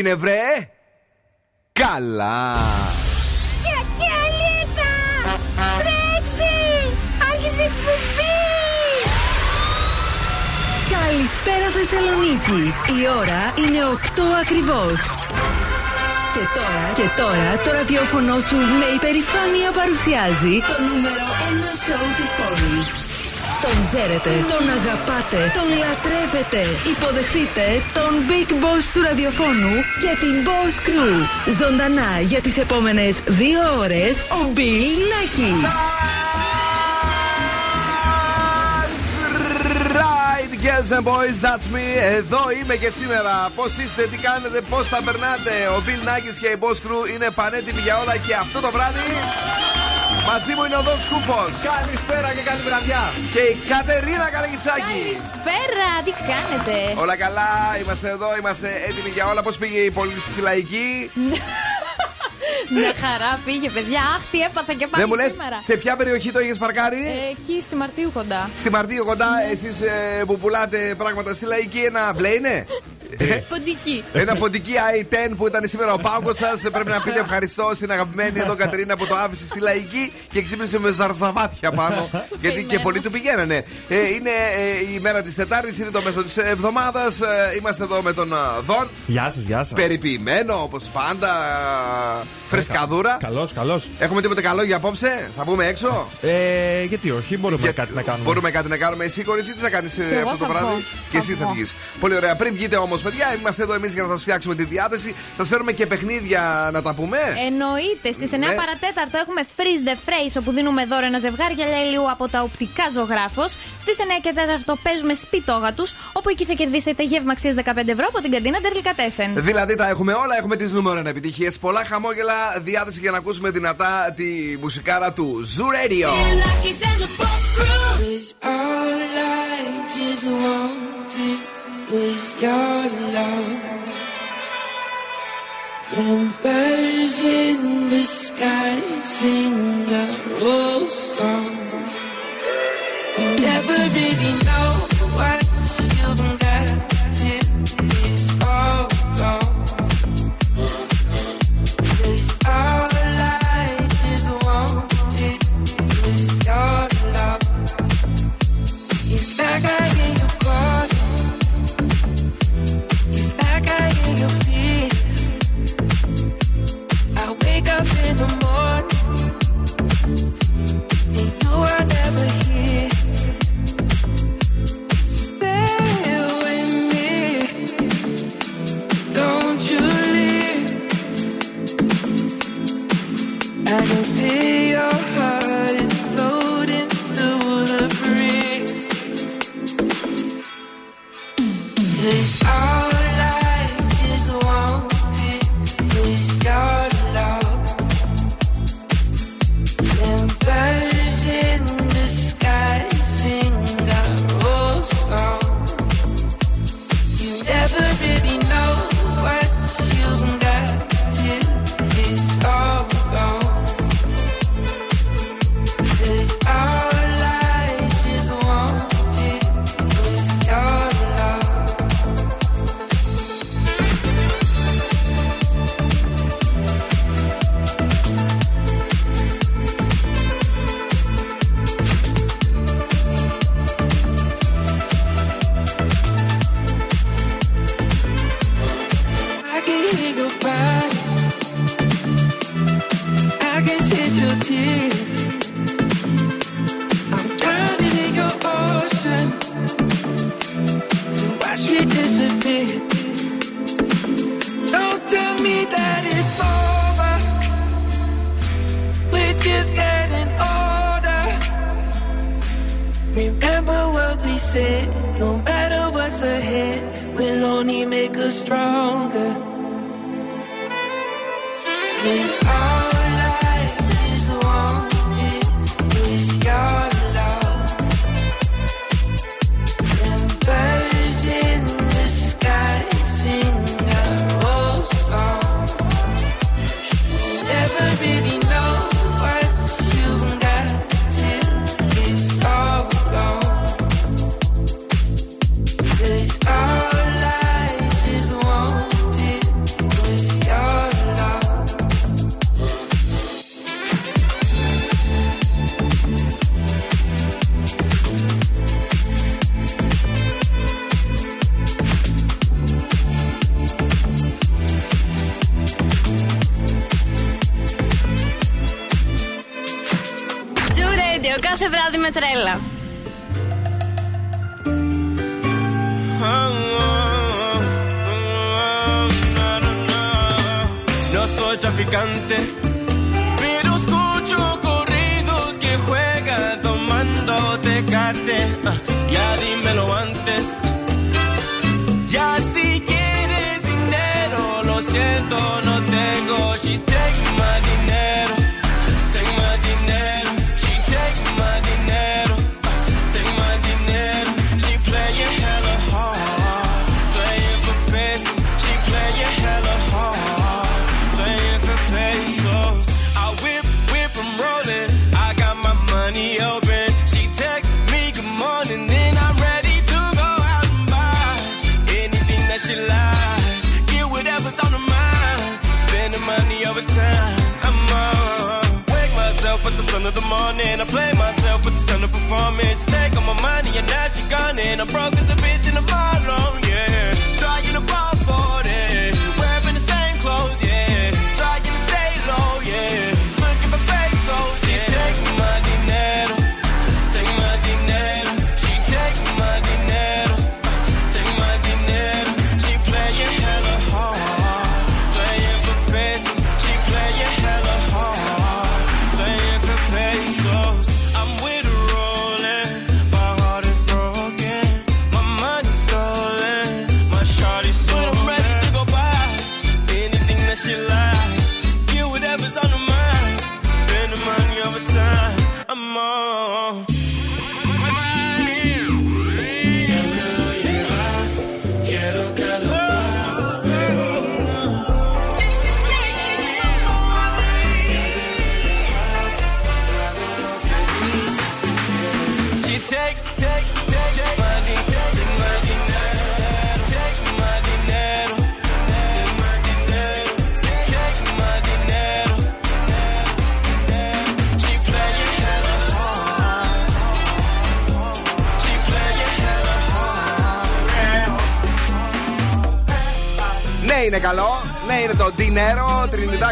έγινε βρε. Καλά. Καλησπέρα Θεσσαλονίκη. Η ώρα είναι 8 ακριβώς. Και τώρα, και τώρα το ραδιόφωνο σου με υπερηφάνεια παρουσιάζει το νούμερο 1 σοου της πόλης. Τον ξέρετε, τον αγαπάτε, τον λατρεύετε. Υποδεχτείτε τον Big Boss του ραδιοφώνου και την Boss Crew. Ζωντανά για τις επόμενες δύο ώρες ο Bill Nackis. Girls and boys, that's me. Εδώ είμαι και σήμερα. Πώς είστε, τι κάνετε, πώς τα περνάτε. Ο Bill Nackis και η Boss Crew είναι πανέτοιμοι για όλα και αυτό το βράδυ. Μαζί μου είναι ο Δον Σκούφος. Καλησπέρα και καλή βραδιά. Και η Κατερίνα Καραγιτσάκη. Καλησπέρα, τι κάνετε; Όλα καλά, είμαστε εδώ, είμαστε έτοιμοι για όλα. Πώς πήγε η πόλη στη λαϊκή; Μια χαρά πήγε, παιδιά. Αχ, τι έπαθα και πάλι Δεν μου λες, σήμερα. σε ποια περιοχή το είχες παρκάρει; Ε, εκεί στη Μαρτίου κοντά. Στη Μαρτίου κοντά, εσείς που πουλάτε πράγματα στη λαϊκή, ένα μπλε είναι; Ποντική. Ένα ποντική i10 που ήταν σήμερα ο πάγκο σας. Πρέπει να πείτε ευχαριστώ στην αγαπημένη εδώ Κατερίνα που το άφησε στη λαϊκή και ξύπνησε με ζαρζαβάτια πάνω. γιατί και πολλοί του πηγαίνανε. Ε, είναι ε, η μέρα της Τετάρτης, είναι το μέσο της εβδομάδας. Ε, είμαστε εδώ με τον ε, Δον. Γεια σας, γεια σας. Περιποιημένο όπως πάντα. Φρεσκαδούρα. Καλώς, καλώς. Έχουμε τίποτε καλό για απόψε, θα βγούμε έξω; Ε, γιατί όχι, μπορούμε Για- κάτι να κάνουμε. Μπορούμε κάτι να κάνουμε. Εσύ, κορίτσι, τι θα κάνεις εγώ αυτό το θα βράδυ; βγω. Και εσύ Θα θα βγω. βγεις. Πολύ ωραία. Πριν βγείτε όμως, παιδιά, είμαστε εδώ εμείς για να σας φτιάξουμε τη διάθεση. Σας φέρουμε και παιχνίδια να τα πούμε. Εννοείται. Στις 9 Ναι. παρατέταρτο έχουμε Freeze the Phrase όπου δίνουμε δώρο ένα ζευγάρι γυαλιά από τα οπτικά ζωγράφος. Στις 9 και 4 παίζουμε σπιτόγα τους όπου εκεί θα κερδίσετε γεύμα αξίας 15 ευρώ από την καντίνα Τερλικατέσεν. Δηλαδή τα έχουμε όλα, έχουμε τις νούμερο 1 επιτυχίες. Πολλά χαμόγελα, διάθεση για να ακούσουμε δυνατά τη μουσικάρα του Zoo Radio. Was was your love. And birds in the sky sing a old song. Never really know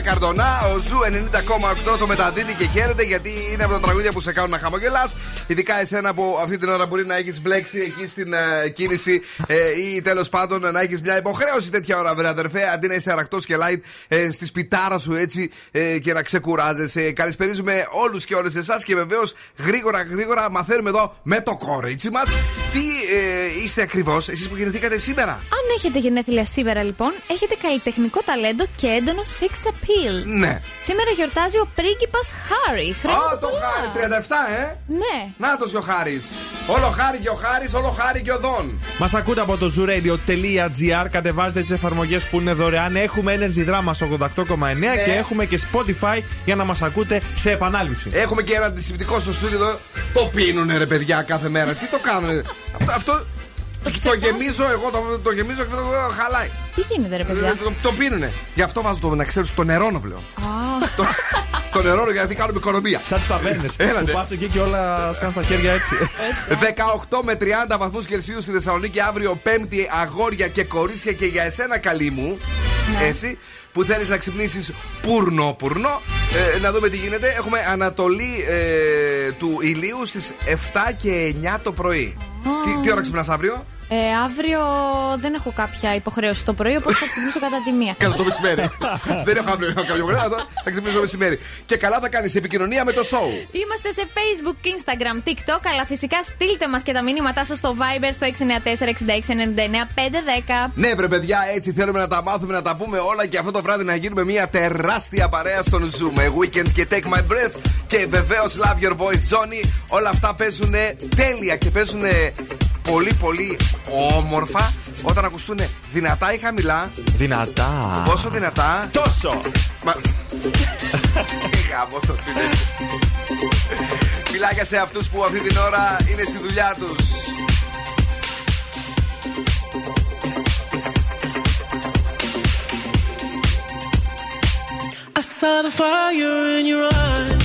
Καρδονά. Ο Zoo 90,8 το μεταδίδει και χαίρεται γιατί είναι από τα τραγούδια που σε κάνουν να χαμογελάς. Ειδικά εσένα που αυτή την ώρα μπορεί να έχεις μπλέξει εκεί στην ε, κίνηση ε, ή τέλος πάντων να έχεις μια υποχρέωση τέτοια ώρα, βρε αδερφέ. Αντί να είσαι αραχτό και light ε, στη σπιτάρα σου έτσι ε, και να ξεκουράζεσαι. Καλησπερίζουμε όλους και όλες εσάς και βεβαίως γρήγορα γρήγορα μαθαίνουμε εδώ με το κορίτσι μας τι ε, είστε ακριβώς εσείς που γεννηθήκατε σήμερα; Αν έχετε γενέθλια σήμερα, λοιπόν, έχετε καλλιτεχνικό ταλέντο και έντονο sex appeal. Ναι. Σήμερα γιορτάζει ο πρίγκιπας Χάρι. Α, το Χάρη, 37, ε! Ναι. Να το ο Χάρης. Όλο Χάρη και ο Χάρης, όλο Χάρη και ο Δον. Μας ακούτε από το zooradio.gr. Κατεβάζετε τις εφαρμογές που είναι δωρεάν. Έχουμε Energy Drama 88,9 και έχουμε και Spotify για να μας ακούτε σε επανάληψη. Έχουμε και ένα αντισηπτικό στο στούντιο εδώ. Το πίνουνε ρε παιδιά κάθε μέρα. Τι το κάνουνε; αυτό, αυτό το, γεμίζω εγώ, το, το γεμίζω και το χαλάει. Τι γίνεται, ρε παιδιά; Ε, Το, το πίνουνε. Γι' αυτό βάζω το να ξέρεις το νερώνω πλέον. Α, το, το νερώνω γιατί κάνουμε οικονομία. Σαν τις ταβέρνες. Έλατε. Που πας εκεί και όλα σκάνε στα χέρια έτσι. 18 με 30 βαθμούς Κελσίου στη Θεσσαλονίκη αύριο Πέμπτη αγόρια και κορίτσια και για εσένα καλή μου. Έτσι. Που θέλεις να ξυπνήσεις πουρνό πουρνό. Ε, να δούμε τι γίνεται. Έχουμε ανατολή ε, του ηλίου στις 7 και 9 το πρωί. Τι, τι ώρα ξυπνάς αύριο; Ε, αύριο δεν έχω κάποια υποχρέωση το πρωί, οπότε θα ξυπνήσω κατά τη μία. Κατά το μεσημέρι. Δεν έχω αύριο κάποιο χρόνο, θα ξυπνήσω το μεσημέρι. Και καλά θα κάνεις επικοινωνία με το show. Είμαστε σε Facebook, Instagram, TikTok, αλλά φυσικά στείλτε μας και τα μηνύματά σας στο Viber στο 694-6699-510. Ναι, βρε παιδιά, έτσι θέλουμε να τα μάθουμε, να τα πούμε όλα και αυτό το βράδυ να γίνουμε μια τεράστια παρέα στον Zoom. Με Weekend και Take My Breath και βεβαίως Love Your Voice Johnny. Όλα αυτά παίζουν τέλεια και παίζουν πολύ πολύ όμορφα όταν ακουστούν δυνατά ή χαμηλά. Δυνατά. Πόσο δυνατά. Τόσο. Μα... Γάμο το συνέχεια. Φιλάκια σε αυτούς που αυτή την ώρα είναι στη δουλειά τους. I saw the fire in your eyes.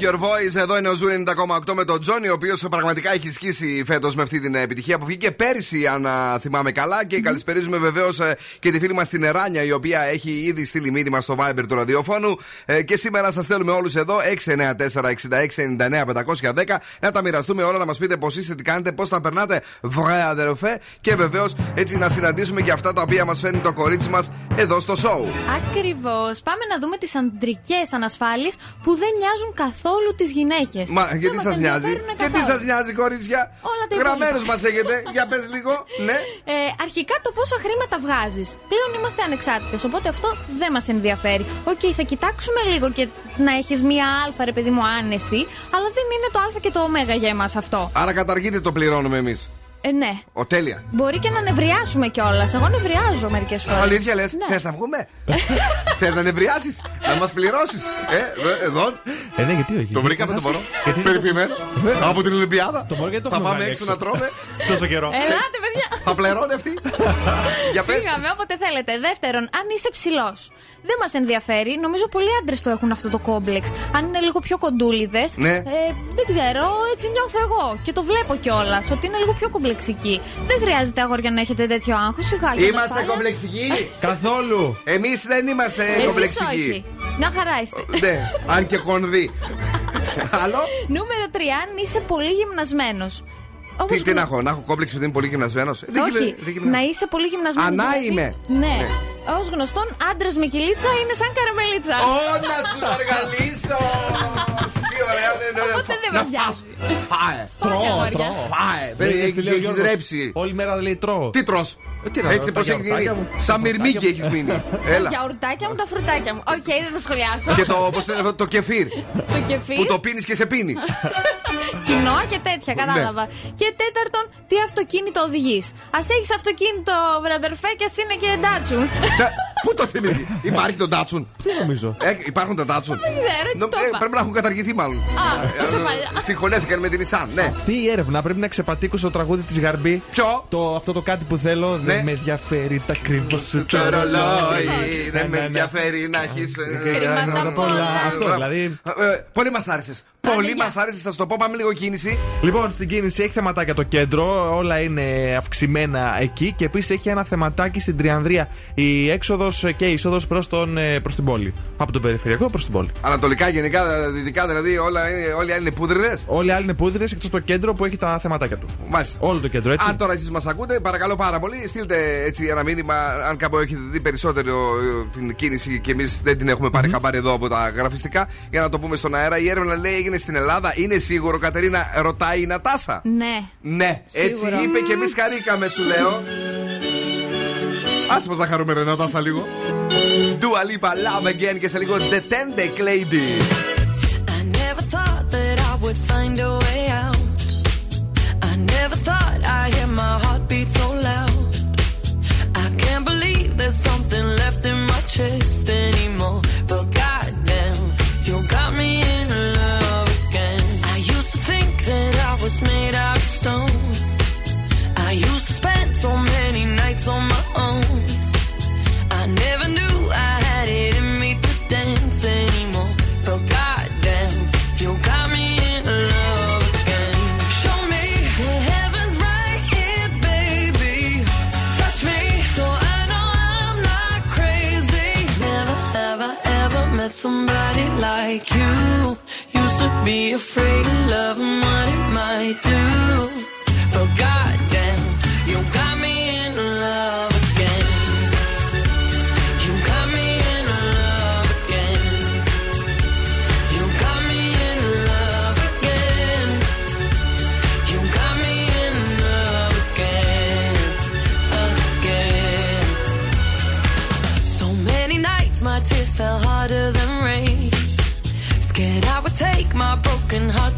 Your Voice. Εδώ είναι ο Zoo 90,8 με τον Τζόνι, ο οποίος πραγματικά έχει σκίσει φέτος με αυτή την ε, επιτυχία που βγήκε πέρσι, αν θυμάμαι καλά. Και mm-hmm. καλησπερίζουμε βεβαίως ε, και τη φίλη μας την Ουράνια, η οποία έχει ήδη στείλει μήνυμα στο Viber του ραδιοφώνου. Ε, και σήμερα σας θέλουμε όλους εδώ 694-6699-510 να τα μοιραστούμε όλα, να μας πείτε πώς είστε, τι κάνετε, πώς τα περνάτε, βρε αδερφέ. Και βεβαίως έτσι να συναντήσουμε και αυτά τα οποία μας φέρνει το κορίτσι μας εδώ στο σόου. Ακριβώς. Πάμε να δούμε τις αντρικές ανασφάλειες που δεν νοιάζουν καθόλου τις γυναίκες. Μα γιατί σας νοιάζει, γιατί σας νοιάζει, κορίτσια; Όλα τα Γραμμένους υπόλοιπα. μας έχετε. Για πες λίγο. Ναι. Ε, αρχικά το πόσα χρήματα βγάζεις. Πλέον είμαστε ανεξάρτητες, οπότε αυτό δεν μας ενδιαφέρει. Οκ, θα κοιτάξουμε λίγο και να έχεις μία άλφα, ρε παιδί μου, άνεση, αλλά δεν είναι το α και το ω για εμάς αυτό. Άρα καταργείτε το πληρώνουμε εμείς. Ε, ναι. Ω τέλεια. Μπορεί και να νευριάσουμε κιόλας. Εγώ νευριάζω μερικές φορές. Αλήθεια λες, Ναι. θες να βγούμε; Θες να νευριάσεις, να μας πληρώσεις; Ε, εδώ- εδώ. Ε, ναι, γιατί όχι. Το βρήκαμε το μωρό. Γιατί- Περιποιημένο. Βέβαια. Από την Ολυμπιάδα. Το μωρό γιατί το Θα έχουμε πάμε βγάλει έξω έξω. να τρώμε. Τόσο καιρό. Ελάτε, παιδιά. Θα πληρώνει αυτή. Για πες. Φύγαμε όποτε θέλετε. Δεύτερον, αν είσαι ψηλός. Δεν μας ενδιαφέρει. Νομίζω πολλοί άντρες το έχουν αυτό το κόμπλεξ. Αν είναι λίγο πιο κοντούλιδες. Ναι. Ε, δεν ξέρω, έτσι νιώθω εγώ. Και το βλέπω κιόλας. Ότι είναι λίγο πιο κομπλεξική. Δεν χρειάζεται αγόρια να έχετε τέτοιο άγχος. Σιγά για Είμαστε ασφάλεια. κομπλεξικοί; Καθόλου. Εμείς δεν είμαστε Εσείς κομπλεξικοί. όχι. Μια χαρά είστε. Ναι, αν και κονδύ. Άλλο; Νούμερο 3. Αν είσαι πολύ γυμνασμένος. Τι, τι να έχω, να έχω κόμπλεξ επειδή είμαι πολύ γυμνασμένος; Όχι, να είσαι πολύ γυμνασμένος. Α, να είμαι. Ναι. Ω γνωστόν, άντρας με κυλίτσα είναι σαν καραμελίτσα. Ω, να σου το αργαλίσω! Τι ωραία, ναι, ναι, ναι. Οπότε δεν Να με φας. νοιάζει. Φάε. Τρώω, αγόρια. τρώω. Φάε. Δεν Δεν είναι έχεις στη λέει ο έχεις Γιώργος. ρέψει. Όλη μέρα λέει τρώω. Τι τρως; Ε, τι να, Έτσι τα πως έχει γιαουρτάκια γίνει. μου, τα Σαν φρουτάκια μυρμήγκι μου. έχεις μείνει. Έλα. Τα γιαουρτάκια μου, τα φρουτάκια μου. Οκ, δεν θα σχολιάσω. Και το, πώς είναι αυτό, το κεφίρ. Το κεφίρ, Που το πίνεις και σε πίνει. κοινό και τέτοια, Ναι. κατάλαβα. Και τέταρτον, τι αυτοκίνητο οδηγείς. Α έχεις αυτοκίνητο, βραδερφέ, και ας είναι και ντάτσουν. Τα- Πού το θυμηθεί. Υπάρχει το Datsun; Τι νομίζω; Ε, υπάρχουν τα Datsun. Δεν ξέρω, έτσι το Ε, είπα. Πρέπει να έχουν καταργηθεί μάλλον. Α, τόσο Ε, παλιά. Συγχωνεύτηκαν με την Nissan, ναι. Τι η έρευνα πρέπει να ξεπατήκω το τραγούδι της Γαρμπή. Ποιο; Το, αυτό το κάτι που θέλω Ναι. δεν με ενδιαφέρει τα κρύβω σου Το ρολόι, Ναι, δεν με ναι, ναι. ενδιαφέρει να έχεις. Χρήματα πολλά. Αυτό δηλαδή. Ε, Πολύ μας άρεσες. Πολύ γεια. μας άρεσες. Θα σου το πω, πάμε λίγο κίνηση. Λοιπόν, στην κίνηση έχει θεματάκια το κέντρο, όλα είναι αυξημένα εκεί και επίσης έχει ένα θεματάκι στην Τριανδρία. Η έξοδος και η είσοδο προ προς την πόλη. Από τον περιφερειακό προς την πόλη. Ανατολικά, γενικά, δυτικά, δηλαδή όλα, είναι- όλοι οι άλλοι είναι πούδριδες; Όλοι οι άλλοι είναι πούδρε εκτός το κέντρο που έχει τα θεματάκια του. Μάλιστα. Όλο το κέντρο, έτσι. Αν τώρα εσείς μας ακούτε, παρακαλώ πάρα πολύ, στείλτε έτσι ένα μήνυμα. Αν κάπου έχετε δει περισσότερο ε, την κίνηση και εμείς δεν την έχουμε πάρει χαμπάρι εδώ από τα γραφιστικά, για να το πούμε στον αέρα. Η έρευνα λέει έγινε στην Ελλάδα. Είναι σίγουρο, Κατερίνα, ρωτάει η Νατάσα; Ναι. Ναι, έτσι Σίγουρο. είπε και εμείς χαρήκαμε, σου λέω. Άσε μας να χαρούμε, ρε Νατάσα, λίγο. Dua Lipa, Love Again και σε λίγο Detente Lady. Like you. Used to be afraid of love and what it might do. But goddamn, you got me in love again. You got me in love again. You got me in love again. You got me in love again, again. So many nights my tears fell harder than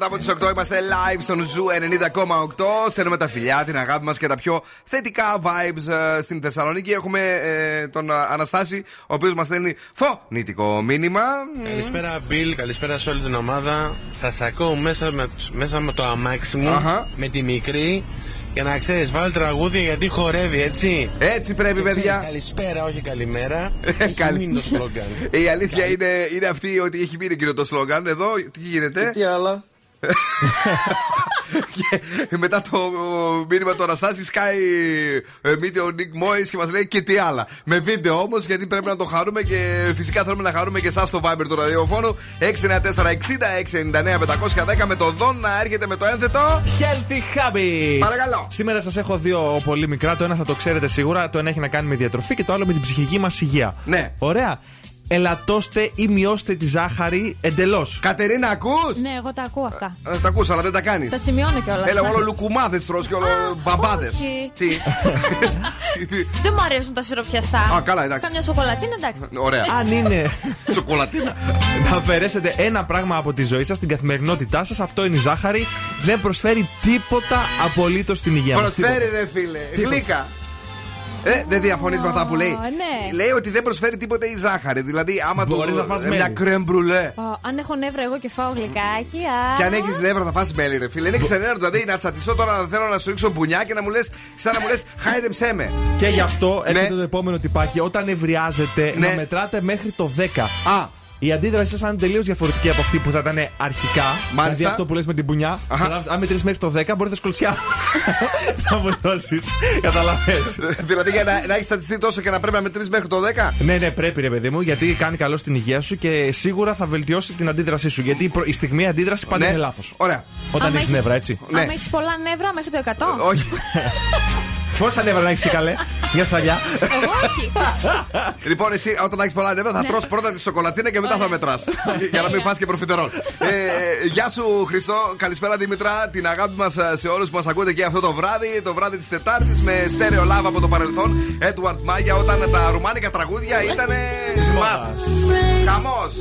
μετά από τις 8 είμαστε live στον Zoo 90,8. Στέλνουμε τα φιλιά, την αγάπη μας και τα πιο θετικά vibes ε, στην Θεσσαλονίκη. Έχουμε ε, τον ε, Αναστάση, ο οποίος μας στέλνει φωνητικό μήνυμα. Καλησπέρα, Μπιλ. Καλησπέρα σε όλη την ομάδα. Σας ακούω μέσα με, μέσα με το αμάξι μου, Αχα. με τη μικρή. Για να ξέρεις, βάλει τραγούδια γιατί χορεύει, έτσι. Έτσι πρέπει, Και ξέρεις, παιδιά. Καλησπέρα, όχι καλημέρα. Έχει Καλή- μείνει το σλόγκαν. Η αλήθεια είναι, είναι αυτή ότι έχει μείνει εκείνο το σλόγκαν. Εδώ, τι γίνεται; Τι άλλα; Και μετά το μήνυμα του Αναστάση σκάει ε, μύτη ο Νικ Μόης και μας λέει και τι άλλα. Με βίντεο όμως γιατί πρέπει να το χαρούμε και φυσικά θέλουμε να χαρούμε και εσάς στο Viber του ραδιοφώνου 694-60-699-510 με το Δον να έρχεται με το ένθετο. Healthy Habits. Παρακαλώ. Σήμερα σας έχω δύο πολύ μικρά. Το ένα θα το ξέρετε σίγουρα. Το ένα έχει να κάνει με διατροφή και το άλλο με την ψυχική μας υγεία. Ναι. Ωραία. Ελαττώστε ή μειώστε τη ζάχαρη εντελώς. Κατερίνα, ακούς! Ναι, εγώ τα ακούω αυτά. Τα ακούς αλλά δεν τα κάνεις. Τα σημειώνω κιόλας. Έλα, όλο λουκουμάδες τρώ και όλο μπαμπάδες. όχι. Τι; Τι. Δεν μου αρέσουν τα σιροπιαστά. Α, καλά, εντάξει. Καμιά σοκολατίνα, εντάξει. Ωραία. Αν είναι Σοκολατίνα. να αφαιρέσετε ένα πράγμα από τη ζωή σας, την καθημερινότητά σας, αυτό είναι η ζάχαρη. Δεν προσφέρει τίποτα απολύτως στην υγεία μας. Προσφέρει ρε φίλε. Τίποτα. Γλύκα. Ε, δεν διαφωνείς με αυτά που λέει. ναι. Λέει ότι δεν προσφέρει τίποτα η ζάχαρη. Δηλαδή, άμα του. Μπορείς να φας ε, Μια μέλι. κρέμ μπρουλέ. Ω, αν έχω νεύρα εγώ και φάω γλυκάκι. Α, Και αν έχεις νεύρα θα φας μέλι, ρε φίλε. Είναι ξενέρο, δηλαδή να τσατιστώ τώρα να θέλω να σου ρίξω μπουνιά και να μου λε, σαν να μου λες, χάιδεψέ με. Και γι' αυτό Ναι. έρχεται το επόμενο τυπάκι. Όταν ευρεάζετε, Ναι. να μετράτε μέχρι το 10. Α, Η αντίδρασή σας είναι τελείως διαφορετική από αυτή που θα ήταν αρχικά. Δηλαδή αυτό που λες με την πουνιά. Αχα. Καταλάβεις, αν μετρήσεις μέχρι το 10, μπορεί να σκολσιά. Θα μου δώσει. Καταλαβέ. δηλαδή για να, να έχεις στατιστεί τόσο και να πρέπει να μετρήσεις μέχρι το 10. Ναι, ναι, πρέπει ρε παιδί μου, γιατί κάνει καλό στην υγεία σου και σίγουρα θα βελτιώσει την αντίδρασή σου. Γιατί η, προ- η στιγμή αντίδρασης πάντα Ναι. είναι λάθος. Ωραία. Όταν Άμα έχεις έχεις- νεύρα, έτσι. Ναι. Αν έχεις πολλά νεύρα μέχρι το 100. Όχι. Πόσα νεύρα να έχεις καλέ, μια σταλιά. Εγώ όχι. λοιπόν, εσύ όταν έχεις πολλά νεύρα θα Ναι. τρως πρώτα τη σοκολατίνα και μετά θα μετράς. για να μην φας και προφιτερόλ. ε, ε, γεια σου, Χριστό. Καλησπέρα, Δημητρά. Την αγάπη μας σε όλους που μας ακούτε και αυτό το βράδυ. Το βράδυ της Τετάρτης με στέρεο λάβα από το παρελθόν. Edward Μάγια όταν τα ρουμάνικα τραγούδια ήταν. Μας. Χαμός.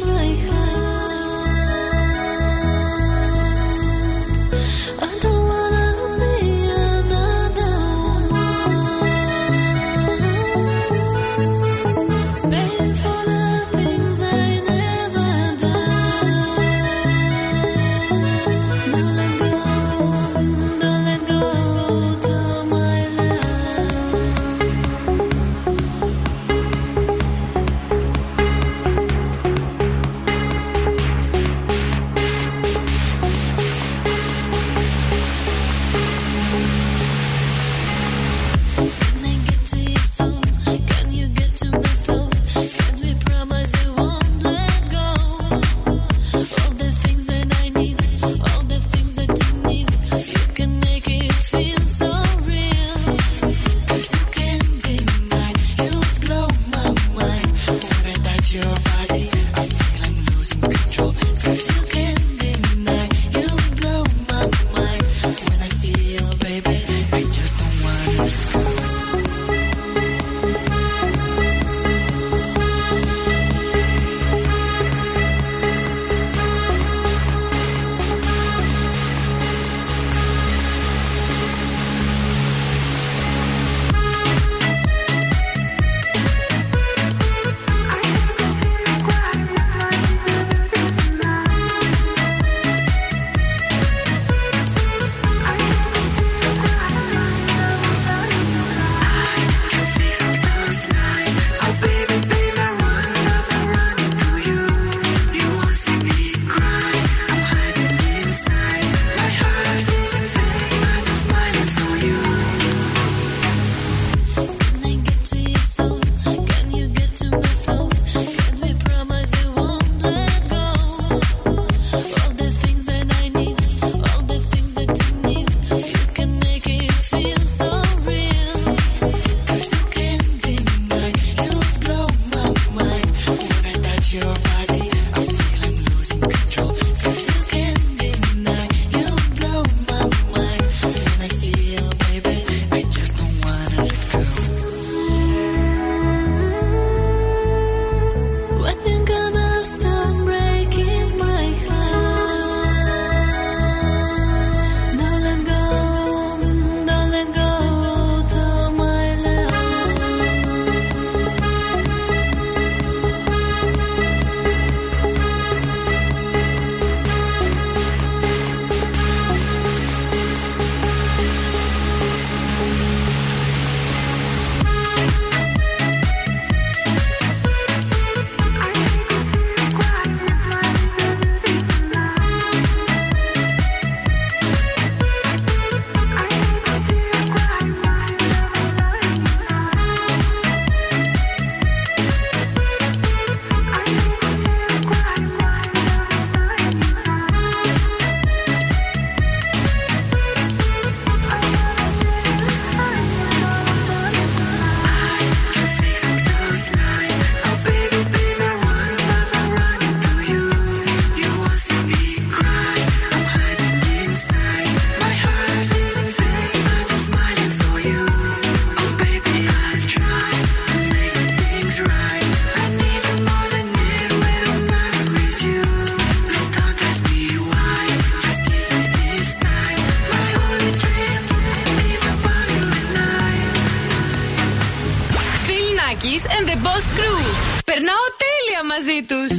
μαζί τους.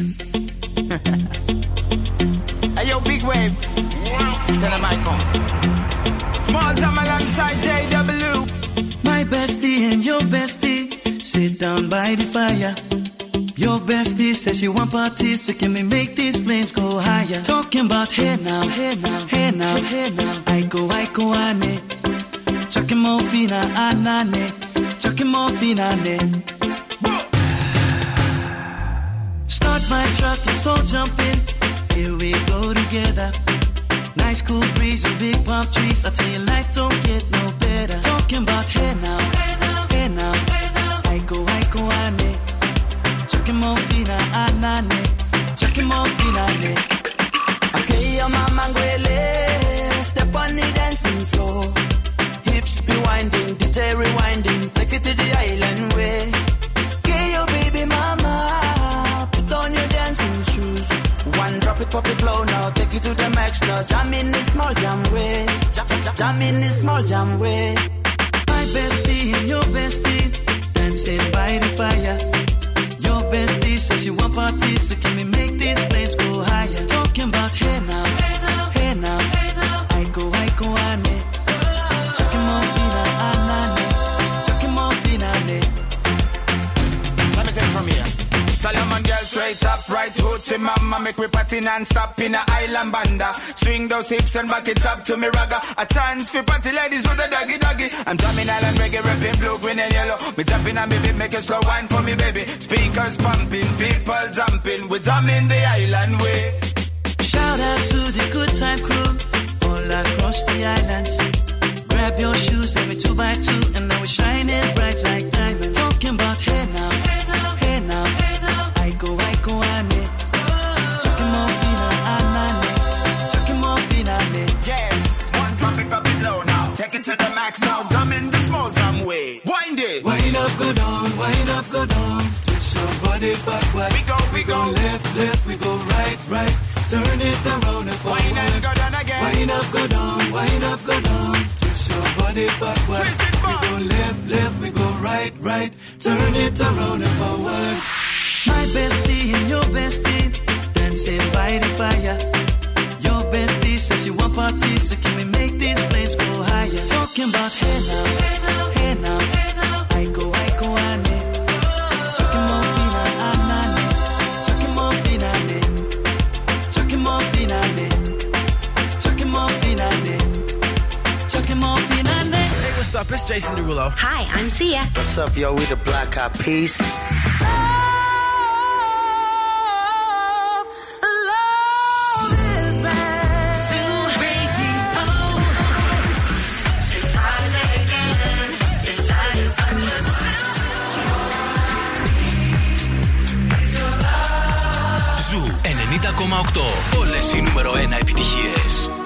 Hey yo, big wave. Tell them I come. Small time alongside JW. My bestie and your bestie sit down by the fire. Your bestie says she want parties, so can we make these flames go higher? Talking about hey now, hey now, hey now, hey now. I go, I go, ane. Chucking more fina, anane. Chucking more fina, My truck, let's all jump in. Here we go together. Nice cool breeze and big palm trees. I tell you, life don't get no better. Talking about hey now, hey now, hey now. I go, I go, ane. Chucking more fina, anane. Chucking more fina, ne. Okay, your mama ngwele. Step on the dancing floor. Hips be winding, DJ rewinding. Take it to the island way. Pop it low now. Take it to the max now. Jam in the small jam way. Jam, jam, jam in the small jam way. My bestie and your bestie dancing by the fire. Your bestie says she want parties, so can we make these flames go higher? Talking about hey now, hey Straight up, right hoochie mama Make me party non-stop in a island banda. Swing those hips and back it up to me ragga. A chance for party ladies do the doggy doggy. I'm drumming island reggae, rapping blue, green and yellow. Me tapping on me beat, make a slow wine for me baby. Speakers pumping, people jumping. We drumming the island way. Shout out to the good time crew all across the islands. Grab your shoes, let me two by two, and now we're shining bright like diamonds. Talking about wind up, go down. Oh. Twist your body backward. We go, we go. left, left, we go right, right. Turn it around and forward. Wind and go down again Wind up, go down, oh. wind up, go down. Oh. Twist your body backward. Twist it back. We go left, left, we go right, right. Turn it around and forward. My bestie and your bestie dancing by the fire. Your bestie says she want parties, so can we make these flames go higher? Talking about hey now, hey now, up? It's Jason Derulo. Hi, I'm Sia. What's up, yo? We the Black Eyed Peas. Ζου 90,8. Όλες οι νούμερο 1 επιτυχίες.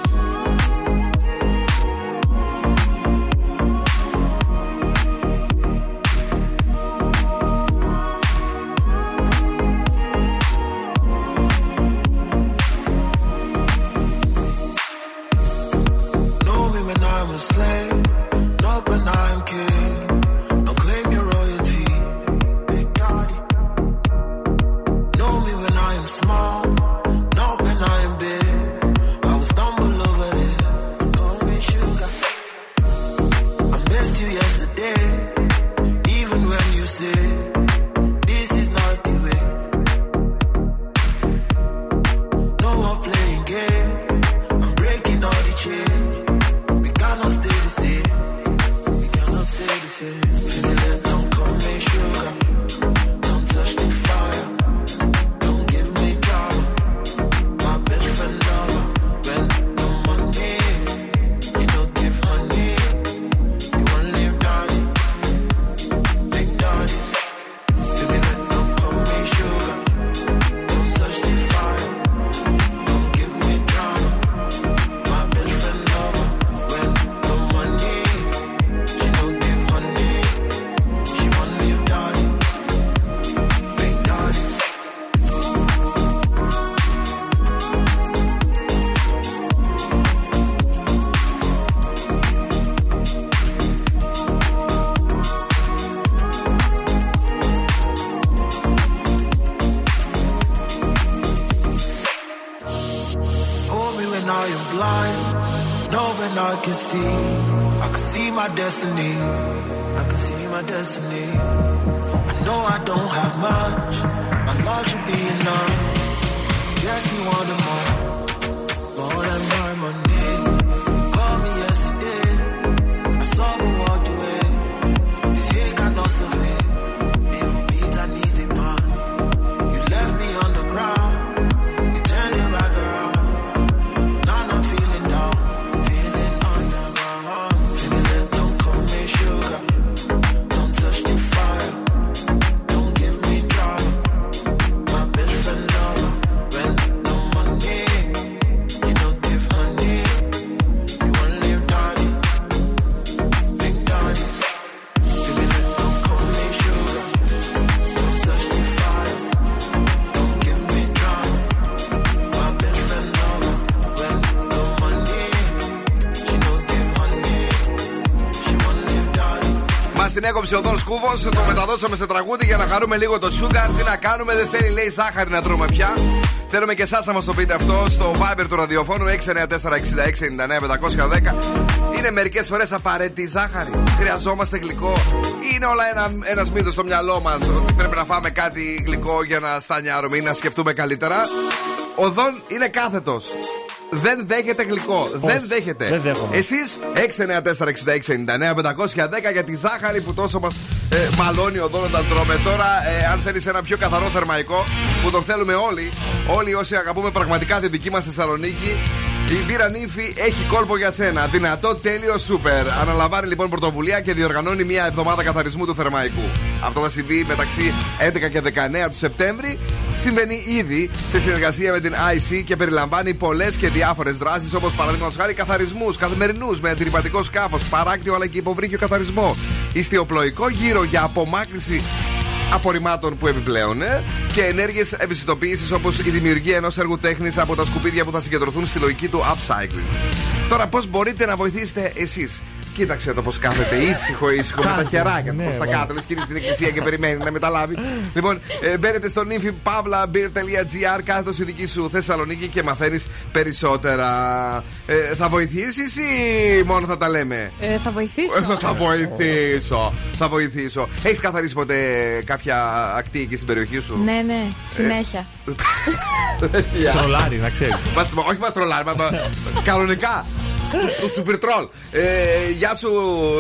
See. I can see my destiny. Έκοψε ο Δον Σκούβο, το μεταδώσαμε σε τραγούδι για να χαρούμε λίγο το sugar. Τι να κάνουμε, δεν θέλει λέει ζάχαρη να τρώμε πια. Θέλουμε και εσάς να μας το πείτε αυτό στο Viber του ραδιοφώνου 694-6699-510. Είναι μερικές φορές απαραίτητη η ζάχαρη. Χρειαζόμαστε γλυκό. Είναι όλα ένα ένας μύθος στο μυαλό μας ότι πρέπει να φάμε κάτι γλυκό για να στανιάρουμε ή να σκεφτούμε καλύτερα. Ο Δον είναι κάθετος. Δεν δέχεται γλυκό. Δεν δέχεται. δεν δέχομαι. Εσείς 694-6699-510 για τη ζάχαρη που τόσο μας ε, μαλώνει ο Δόν όταν τρώμε. Τώρα, ε, αν θέλεις ένα πιο καθαρό θερμαϊκό που τον θέλουμε όλοι, όλοι όσοι αγαπούμε πραγματικά τη δική μας Θεσσαλονίκη, η μπύρα νύφη έχει κόλπο για σένα. Δυνατό, τέλειο, σούπερ. Αναλαμβάνει λοιπόν πρωτοβουλία και διοργανώνει μια εβδομάδα καθαρισμού του θερμαϊκού. Αυτό θα συμβεί μεταξύ 11 και 19 του Σεπτέμβρη. Συμβαίνει ήδη σε συνεργασία με την IC και περιλαμβάνει πολλές και διάφορες δράσεις όπως παραδείγματος χάρη καθαρισμούς καθημερινούς με αντιρρυπατικό σκάφος, παράκτιο αλλά και υποβρύχιο καθαρισμό. Ιστιοπλοϊκό γύρο για απομάκρυση απορριμμάτων που επιπλέον ε, και ενέργειες ευαισθητοποίησης όπως η δημιουργία ενός έργου τέχνης από τα σκουπίδια που θα συγκεντρωθούν στη λογική του upcycling. Τώρα, πώς μπορείτε να βοηθήσετε εσείς; Κοίταξε το πώς κάθεται ήσυχο, ήσυχο με τα χεράκια του ναι, προ τα βέβαια. κάτω. Λες και είναι στην εκκλησία και περιμένει να μεταλάβει. λοιπόν, ε, μπαίνετε στο nymphipavlabeer.gr κάθετος η δική σου Θεσσαλονίκη και μαθαίνεις περισσότερα. Ε, θα βοηθήσεις ή μόνο θα τα λέμε; Ε, θα βοηθήσω. Ε, θα- θα βοηθήσω. Θα βοηθήσω. Έχεις καθαρίσει ποτέ κάποια ακτή εκεί στην περιοχή σου; Ναι, ναι, συνέχεια. Παιδιά. Τρολάρι, να ξέρεις. Μας- όχι μα τρολάρι, μα- μα- κανονικά. Το Super Troll. Ε, γεια σου,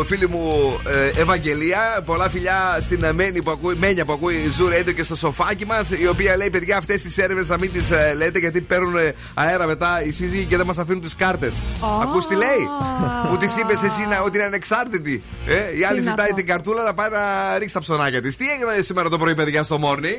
φίλη μου ε, Ευαγγελία. Πολλά φιλιά στην Μένη που ακούει, Μένια που ακούει Zoo Radio και στο σοφάκι μας. Η οποία λέει: Παιδιά, αυτές τις έρευνες να μην τις λέτε γιατί παίρνουν ε, αέρα μετά οι σύζυγοι και δεν μας αφήνουν τις κάρτες. Ακούς τι λέει; που της είπες εσύ να, ότι είναι ανεξάρτητη. Ε, η άλλη να ζητάει πω. την καρτούλα να πάει να ρίξει τα ψωνάκια της. Τι έγινε σήμερα το πρωί, παιδιά, στο morning;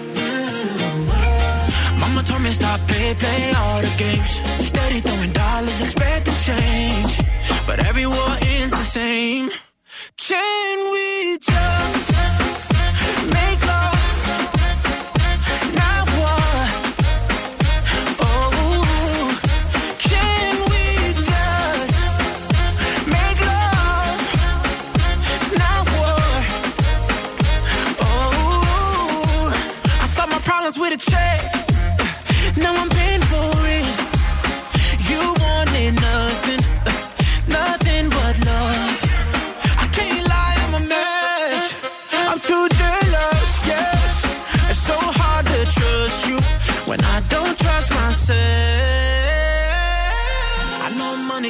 Mama told me stop, play, play all the games. Steady throwing dollars, expect to change. But every war ends the same. Can we just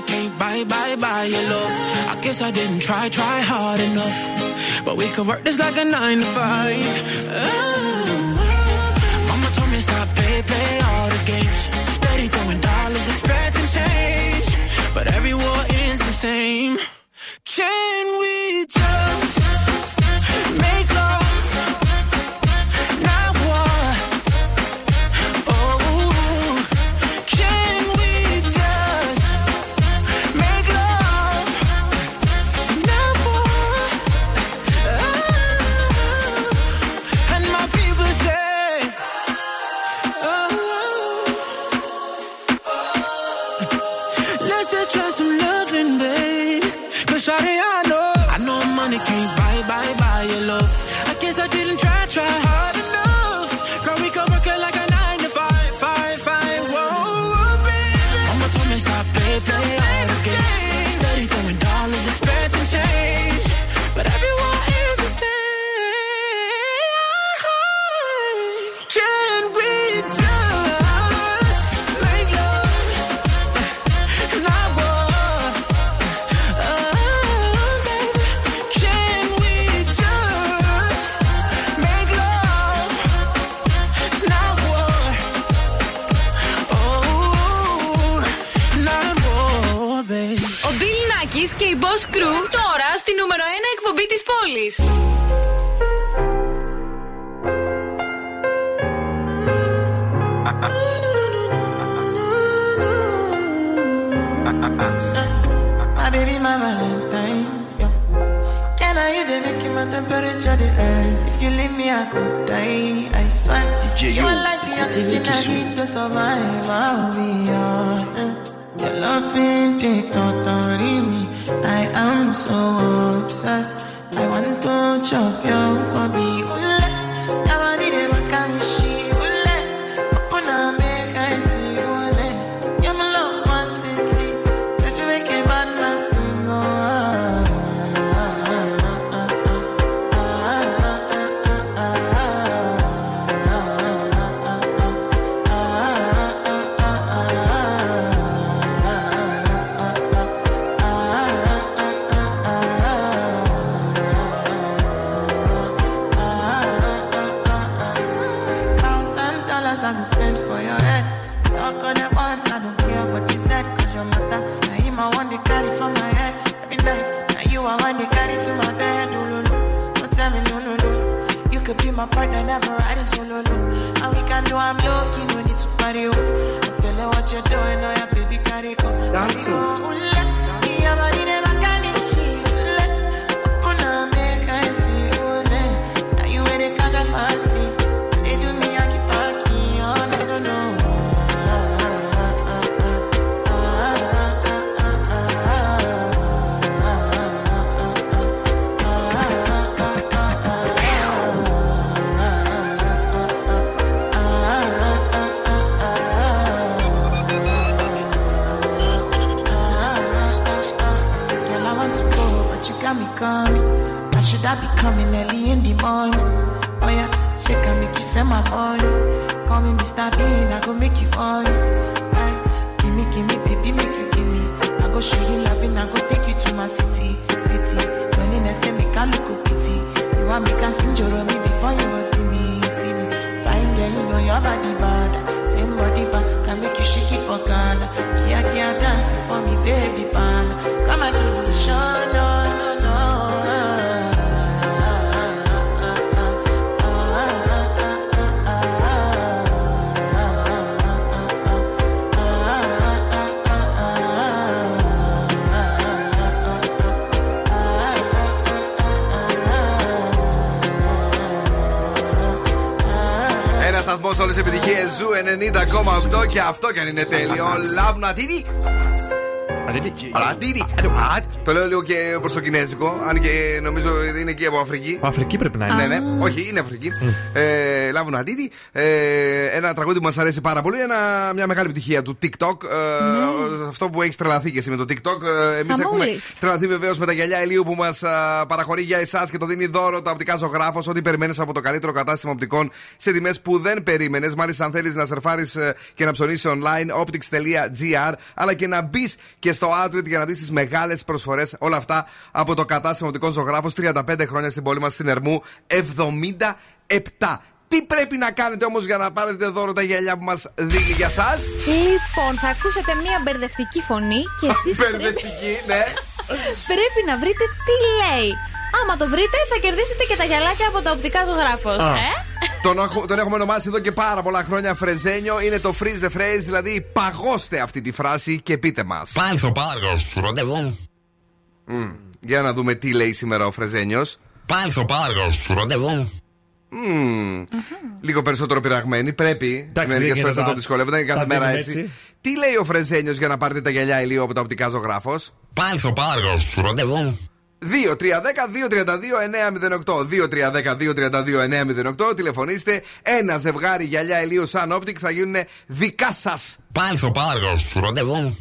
can't buy, buy, buy your love. I guess I didn't try, try hard enough. But we could work this like a nine to five. Oh. oh, oh. Mama told me stop, play, play all the games. My money. Call me Mr. Bean, I go make you on. Aye, give me, give me, baby, make you give me. I go show you loving, I go take you to my city, city. Loneliness can make a look pity. You want me can sing your me before you go see me, see me. Fine girl, you know your body bad. Same body bad, can make you shake it for Ghana. Επιτυχίες ζου 90,8 και αυτό κι αν είναι τέλειο. Λάβνα τίδι. Ρατήρι. Α, Το λέω λίγο και προς το κινέζικο. Αν και νομίζω είναι και από Αφρική. Αφρική πρέπει να είναι. Ναι, ναι, όχι, είναι Αφρική. Ε, Λάβουν αντίτη. Ε, ένα τραγούδι που μας αρέσει πάρα πολύ. Ένα, μια μεγάλη επιτυχία του TikTok. Ε, Αυτό που έχει τρελαθεί και εσύ με το TikTok. Ε, Εμείς έχουμε Χαμούλης. τρελαθεί βεβαίως με τα γυαλιά ηλίου που μας παραχωρεί για εσάς και το δίνει δώρο το οπτικά ζωγράφος. Ό,τι περιμένεις από το καλύτερο κατάστημα οπτικών σε τιμές που δεν περίμενες. Μάλιστα, αν θέλεις να σερφάρεις και να ψωνίσεις online, optics.gr, αλλά και να μπεις και στο Outlet για να δεις τις μεγάλες προσφορές. Όλα αυτά από το κατάστημα οπτικών ζωγράφος 35 χρόνια στην πόλη μας στην Ερμού 77. Τι πρέπει να κάνετε όμως για να πάρετε δώρο τα γυαλιά που μας δίνει για εσά. Λοιπόν, θα ακούσετε μία μπερδευτική φωνή και εσείς πρέπει, Μπερδευτική, ναι. πρέπει να βρείτε τι λέει. Άμα το βρείτε, θα κερδίσετε και τα γυαλάκια από τα οπτικά ζωγράφο. Α. Ε; τον, έχω- τον έχουμε ονομάσει εδώ και πάρα πολλά χρόνια Φρεζένιο. Είναι το freeze the phrase, δηλαδή παγώστε αυτή τη φράση και πείτε μας. Πάλθο πάργος, ροντεβού. Για να δούμε τι λέει σήμερα ο Φρεζένιος. Πάλθο πάργος, ροντεβού. Λίγο περισσότερο πειραγμένη. Πρέπει. Εντάξει, Μερικές δεν φορές γίνεται να το τα- δυσκολεύονται. Είναι τα κάθε μέρα δίνουμε έτσι. έτσι. Τι λέει ο Φρεζένιος για να πάρετε τα γυαλιά ηλίου από τα οπτικά ζωγράφος; Πάλθο πάργος, ροντεβού. 2-3-10-2-32-908. 2-3-10-2-32-908. Τηλεφωνήστε. Ένα ζευγάρι γυαλιά ηλίου σαν όπτικ θα γίνουν δικά σας. Pálco Pargos, ροντεβού.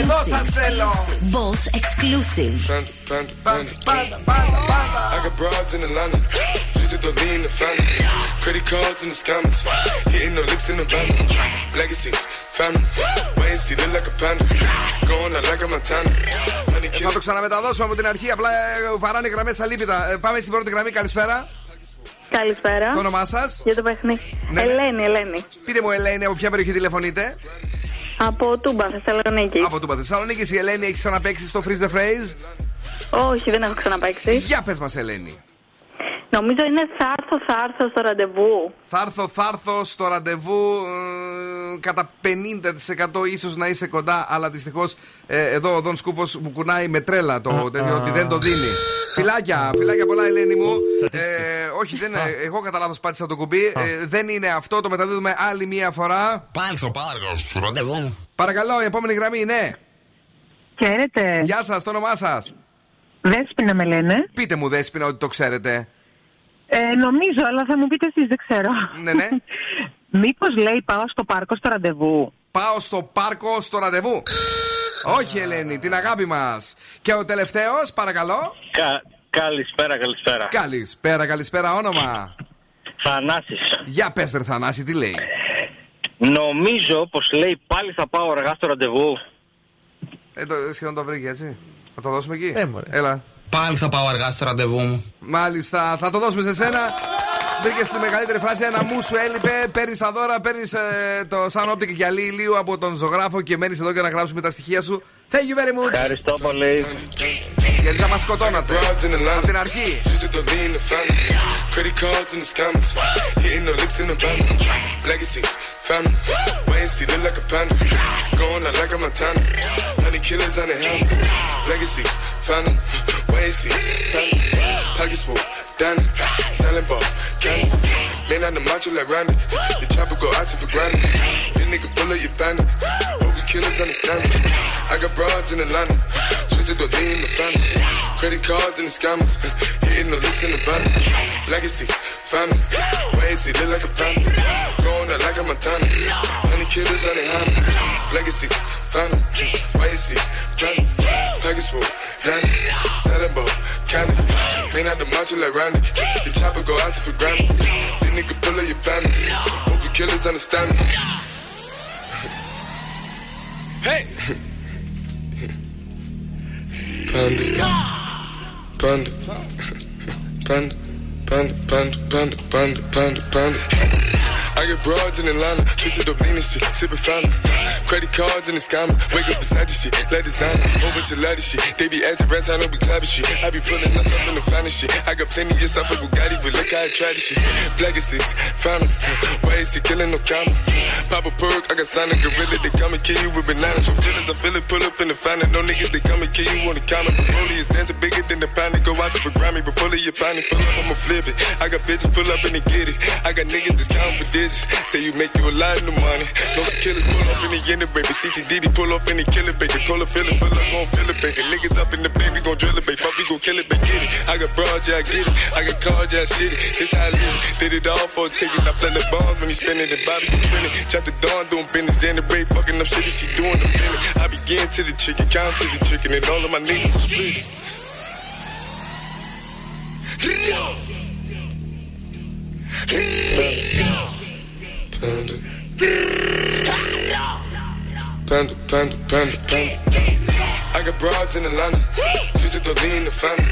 Εδώ θα θέλω. Πάντα, Θα το ξαναμεταδώσουμε από την αρχή, απλά ε, βαράνε οι γραμμές. Ε, πάμε στην πρώτη γραμμή, καλησπέρα. Καλησπέρα. Το όνομά σας; Για το παιχνίδι. Ναι, ναι. Ελένη, Ελένη. Πείτε μου, Ελένη, από ποια περιοχή τηλεφωνείτε; Από Τούμπα, Θεσσαλονίκη. Από Τούμπα Θεσσαλονίκη. Η Ελένη έχει ξαναπέξει στο Freeze the Phrase; Όχι, δεν έχω ξαναπέξει. Για πες μας, Ελένη. Νομίζω είναι θα έρθω, θα έρθω στο ραντεβού. Θα έρθω, θα έρθω στο ραντεβού ε, κατά 50% ίσως να είσαι κοντά, αλλά δυστυχώς εδώ ο Δον Σκούπος μου κουνάει με τρέλα το τέτοιο ότι δεν το δίνει. Φιλάκια, φιλάκια πολλά, Ελένη μου. Ε, όχι, δεν, είναι- εγώ κατά λάθος πάτησα το κουμπί. Ε, δεν είναι αυτό, το μεταδίδουμε άλλη μία φορά. Πάλθο Πάργος, ραντεβού. Παρακαλώ, η επόμενη γραμμή είναι. Χαίρετε. Γεια σας, το όνομά σας. Δέσποινα με λένε. Πείτε μου, Δέσποινα, ότι το ξέρετε. Ε, νομίζω, αλλά θα μου πείτε εσείς, δεν ξέρω. Ναι, ναι. Μήπως λέει πάω στο πάρκο στο ραντεβού. Πάω στο πάρκο στο ραντεβού. Όχι, Ελένη, την αγάπη μας. Και ο τελευταίος, παρακαλώ. Κα, καλησπέρα, καλησπέρα. Καλησπέρα, καλησπέρα, όνομα. Θανάσης. Για πες ρε Θανάση, τι λέει; Νομίζω πως λέει πάλι θα πάω αργά στο ραντεβού. Ε, το, σχεδόν το βρήκε, έτσι. Θα το δώσουμε εκεί. Ε, μωρέ. Έλα. Πάλι θα πάω αργά στο ραντεβού μου. Μάλιστα, θα το δώσουμε σε σένα. Βρήκες τη μεγαλύτερη φράση. Ένα μου σου έλειπε. Παίρνεις τα δώρα, παίρνεις το σαν όπτικ γυαλί ηλίου από τον ζωγράφο και μένεις εδώ για να γράψουμε τα στοιχεία σου. Thank you very much. Ευχαριστώ πολύ. Γιατί θα μα σκοτώνατε. Από την αρχή. Just to lean the family. Credit cards and the scammers. Hitting the licks in the van. Legacies, family. Wait and see, look like a panda. Going out like a Montana. Honey killers on the helmets. Legacies, family. Wait and see, family. Pockets full, Danny. Selling ball, candy. Man on the macho like Randy. The chopper go out for granted. This nigga pull up your bandit. Killers understand me. I got broads in Atlanta. Twisted the lean in the family. Credit cards and the scammers. Hitting the licks in the van. Legacy, family. Wait and see, look like a panda. Going out like a Montana. Honey killers on their hands. Legacy, family. Wait and see, family. Package full, Danny. Ball, candy. Man out the macho like Randy. The chopper go out for granted. This nigga pull up your bandit. Hope you killers understand me. Hey! Panda. Panda. Panda. Panda, panda, panda, panda, panda, panda. I get broads in Atlanta, twisted up lean and shit, sipping fountain. Credit cards and the scammers, wake up beside this shit, let designer, whole bunch of lattice shit. They be acting rats, I know we clapping shit. I be pulling up in the finest shit. I got plenty just off of Bugatti, but look how I try this shit. Black is fountain, why is he killing no comma? Pop a perk, I got signed a gorilla, they come and kill you with bananas. For feelings, I feel it, pull up in the fountain. No niggas, they come and kill you on the counter. Broly is dancing bigger than the pound, go out to the Grammy, but pull it, your pound, pull up, I'ma flip it. I got bitches pull up and they get it. I got niggas that's counting for digits. Say you make you a lot of money. No killers pull up in the end baby. CTDD pull up in the killer baby. Call a feeling, pull up, gon' feel it, baby. Niggas up in the baby, gon' drill it, baby. Fuck, we gon' kill it, baby. Get it. I got broad, yeah, I get it. I got cards, yeah, I shit it. It's how I live. Did it all for a ticket. I play the bombs when he spinning the Bobby, you trending. Chop the dawn, doing business. And the Ray fucking up shit, she doing the minute. I begin to the chicken, count to the chicken, and all of my niggas are split. Panda. Panda, panda, panda, panda. I got broads in Atlanta, just to lean the family.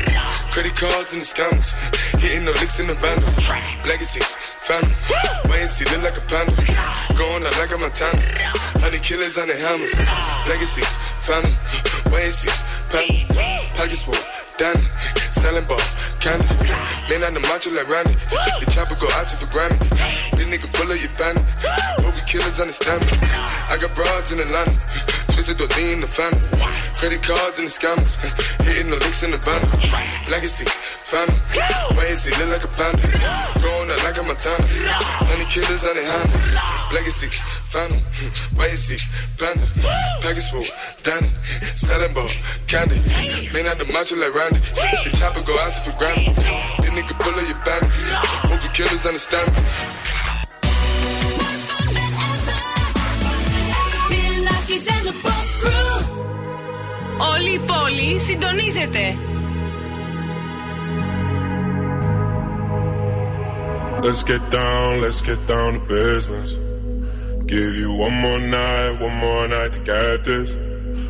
Credit cards and the scammers, hitting the licks in the bundle. Legacies, family, wait and see, look like a panda. Going out like a Montana, honey killers on the hammers. Legacies, family, wait and see, family. Pockets full, Danny, selling ball, candy. Man on the macho like Randy, the chopper go out to for Grammy. This nigga pull up your bandit, hope you killers understand me. I got broads in the Atlanta. Twisted the lean the family. Credit cards and the scammers. Hitting the licks in the van. Legacy, family. Wait and see, look like a panda. Going out like a Montana. Honey killers on their hands. Legacy, family. Wait and see, panda. Package full, Danny. Selling ball, candy. Man out the macho like Randy. The chopper go out for granted. This nigga pull up your bandit. Hope you killers understand me. Bill Nackis and the Boss Crew. Όλη η πόλη συντονίζεται. Let's get down, let's get down to business. Give you one more night, one more night to get this.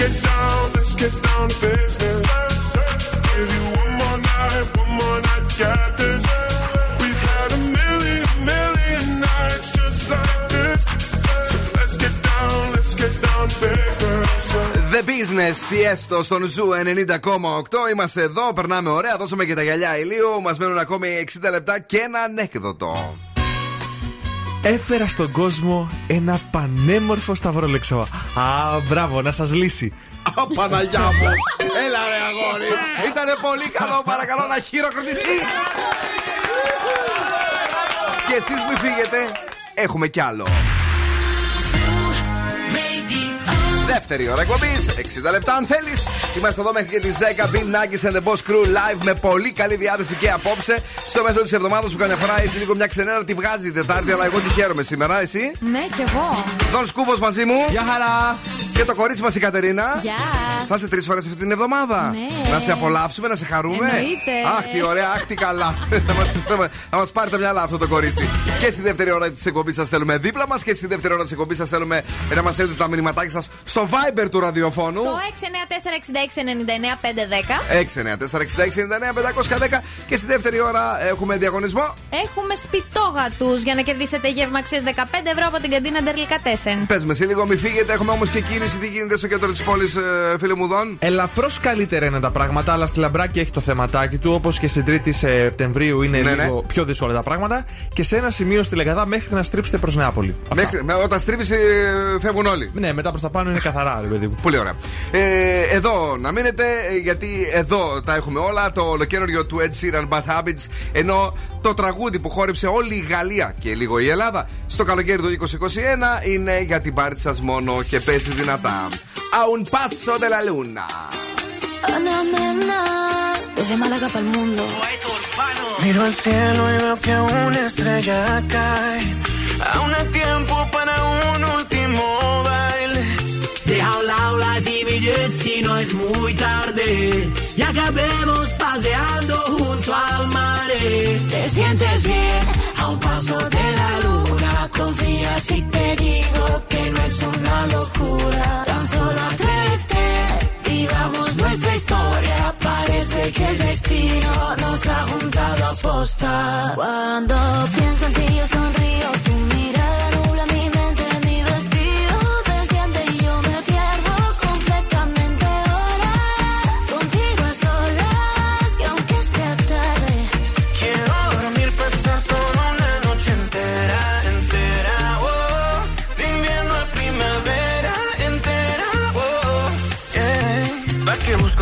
Let's get down, let's get down to business. Give you one more night, one more night to get this. We've had a million, million nights just like this. So let's get down, let's get down to business. The Business, τι έστω στον Ζου 90,8. Είμαστε εδώ, περνάμε ωραία. Δώσαμε και τα γυαλιά ηλίου. Μα μένουν ακόμη 60 λεπτά και ένα ανέκδοτο. Έφερα στον κόσμο ένα πανέμορφο σταυρόλεξο. Α, μπράβο, να σας λύσει. Α, Παναγιά μου! Έλα ρε αγόρι! Ήτανε πολύ καλό, παρακαλώ να χειροκροτηθεί! Και εσείς μη φύγετε, έχουμε κι άλλο. Δεύτερη ώρα εκπομπής, 60 λεπτά αν θέλεις. Είμαστε εδώ μέχρι και τις 10. Bill Nackis and the Boss Crew live με πολύ καλή διάθεση και απόψε. Στο μέσο της εβδομάδας που καμιά φορά είσαι λίγο μια ξενέρα τη βγάζει η Τετάρτη, αλλά εγώ τη χαίρομαι σήμερα, εσύ. Ναι, κι εγώ. Δον Σκούβος μαζί μου. Γεια χαρά. Και το κορίτσι μας η Κατερίνα. Γεια. Θα είσαι τρεις φορές αυτή την εβδομάδα. Ναι. Να σε απολαύσουμε, να σε χαρούμε. Εννοείται. Αχ, τι ωραία, αχ, τι καλά. θα μας- θα μα πάρει τα μυαλά αυτό το κορίτσι. και στη δεύτερη ώρα της εκπομπής σας θέλουμε δίπλα μας και στη δεύτερη ώρα της εκπομπής σας θέλουμε να μας στέλνετε τα μηνυματάκια σας στο Viber του ραδιοφώνου. Στο 694-6699-510 694-6699-510 και στη δεύτερη ώρα έχουμε διαγωνισμό. έχουμε σπιτόγατου για να κερδίσετε γεύμα αξίας 15 ευρώ από την καντίνα Ντερλικά Τέσεν. Πες σε λίγο, μη φύγετε. Έχουμε όμως και κίνηση. Τι γίνεται στο κέντρο της πόλης, φίλε μου Δον; Ελαφρώς καλύτερα είναι τα πράγματα, αλλά στη Λαμπράκη έχει το θεματάκι του. Όπως και στην 3η Σεπτεμβρίου είναι Ναι, λίγο πιο δύσκολα τα πράγματα. Και σε ένα σημείο στη Λεγαδά μέχρι να στρίψετε προς Νεάπολη. Αυτά. Μέχρι, με- όταν στρίβει, φεύγουν όλοι. Ναι, μετά προς τα πάνω είναι καθαρά, ρε παιδί μου. Πολύ ωραία. Ε, εδώ να μείνετε, ε, γιατί εδώ τα έχουμε όλα. Το ολοκένουργιο του Ed Sheeran Bad Habits. Ενώ το τραγούδι που χόρεψε όλη η Γαλλία και λίγο η Ελλάδα στο καλοκαίρι του 2021 είναι για την πάρτι σας μόνο και παίζει δυνατά. A un paso de la luna. Ana Mena, desde Málaga para el mundo. Miro al cielo y veo que una estrella cae. Aún hay tiempo para un último baile. Deja a un lado la timidez si no es muy tarde y acabemos paseando junto al mar. Te sientes bien a un paso de la luna. Confía si te digo que no es una locura. Tan solo atrévete, vivamos nuestra historia. Parece que el destino nos ha juntado a posta. Cuando pienso en ti yo sonrío, tu mirada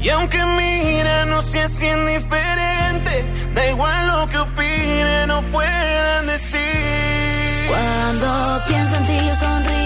Y aunque mira no seas indiferente, da igual lo que opinen, no puedan decir. Cuando pienso en ti, yo sonrío.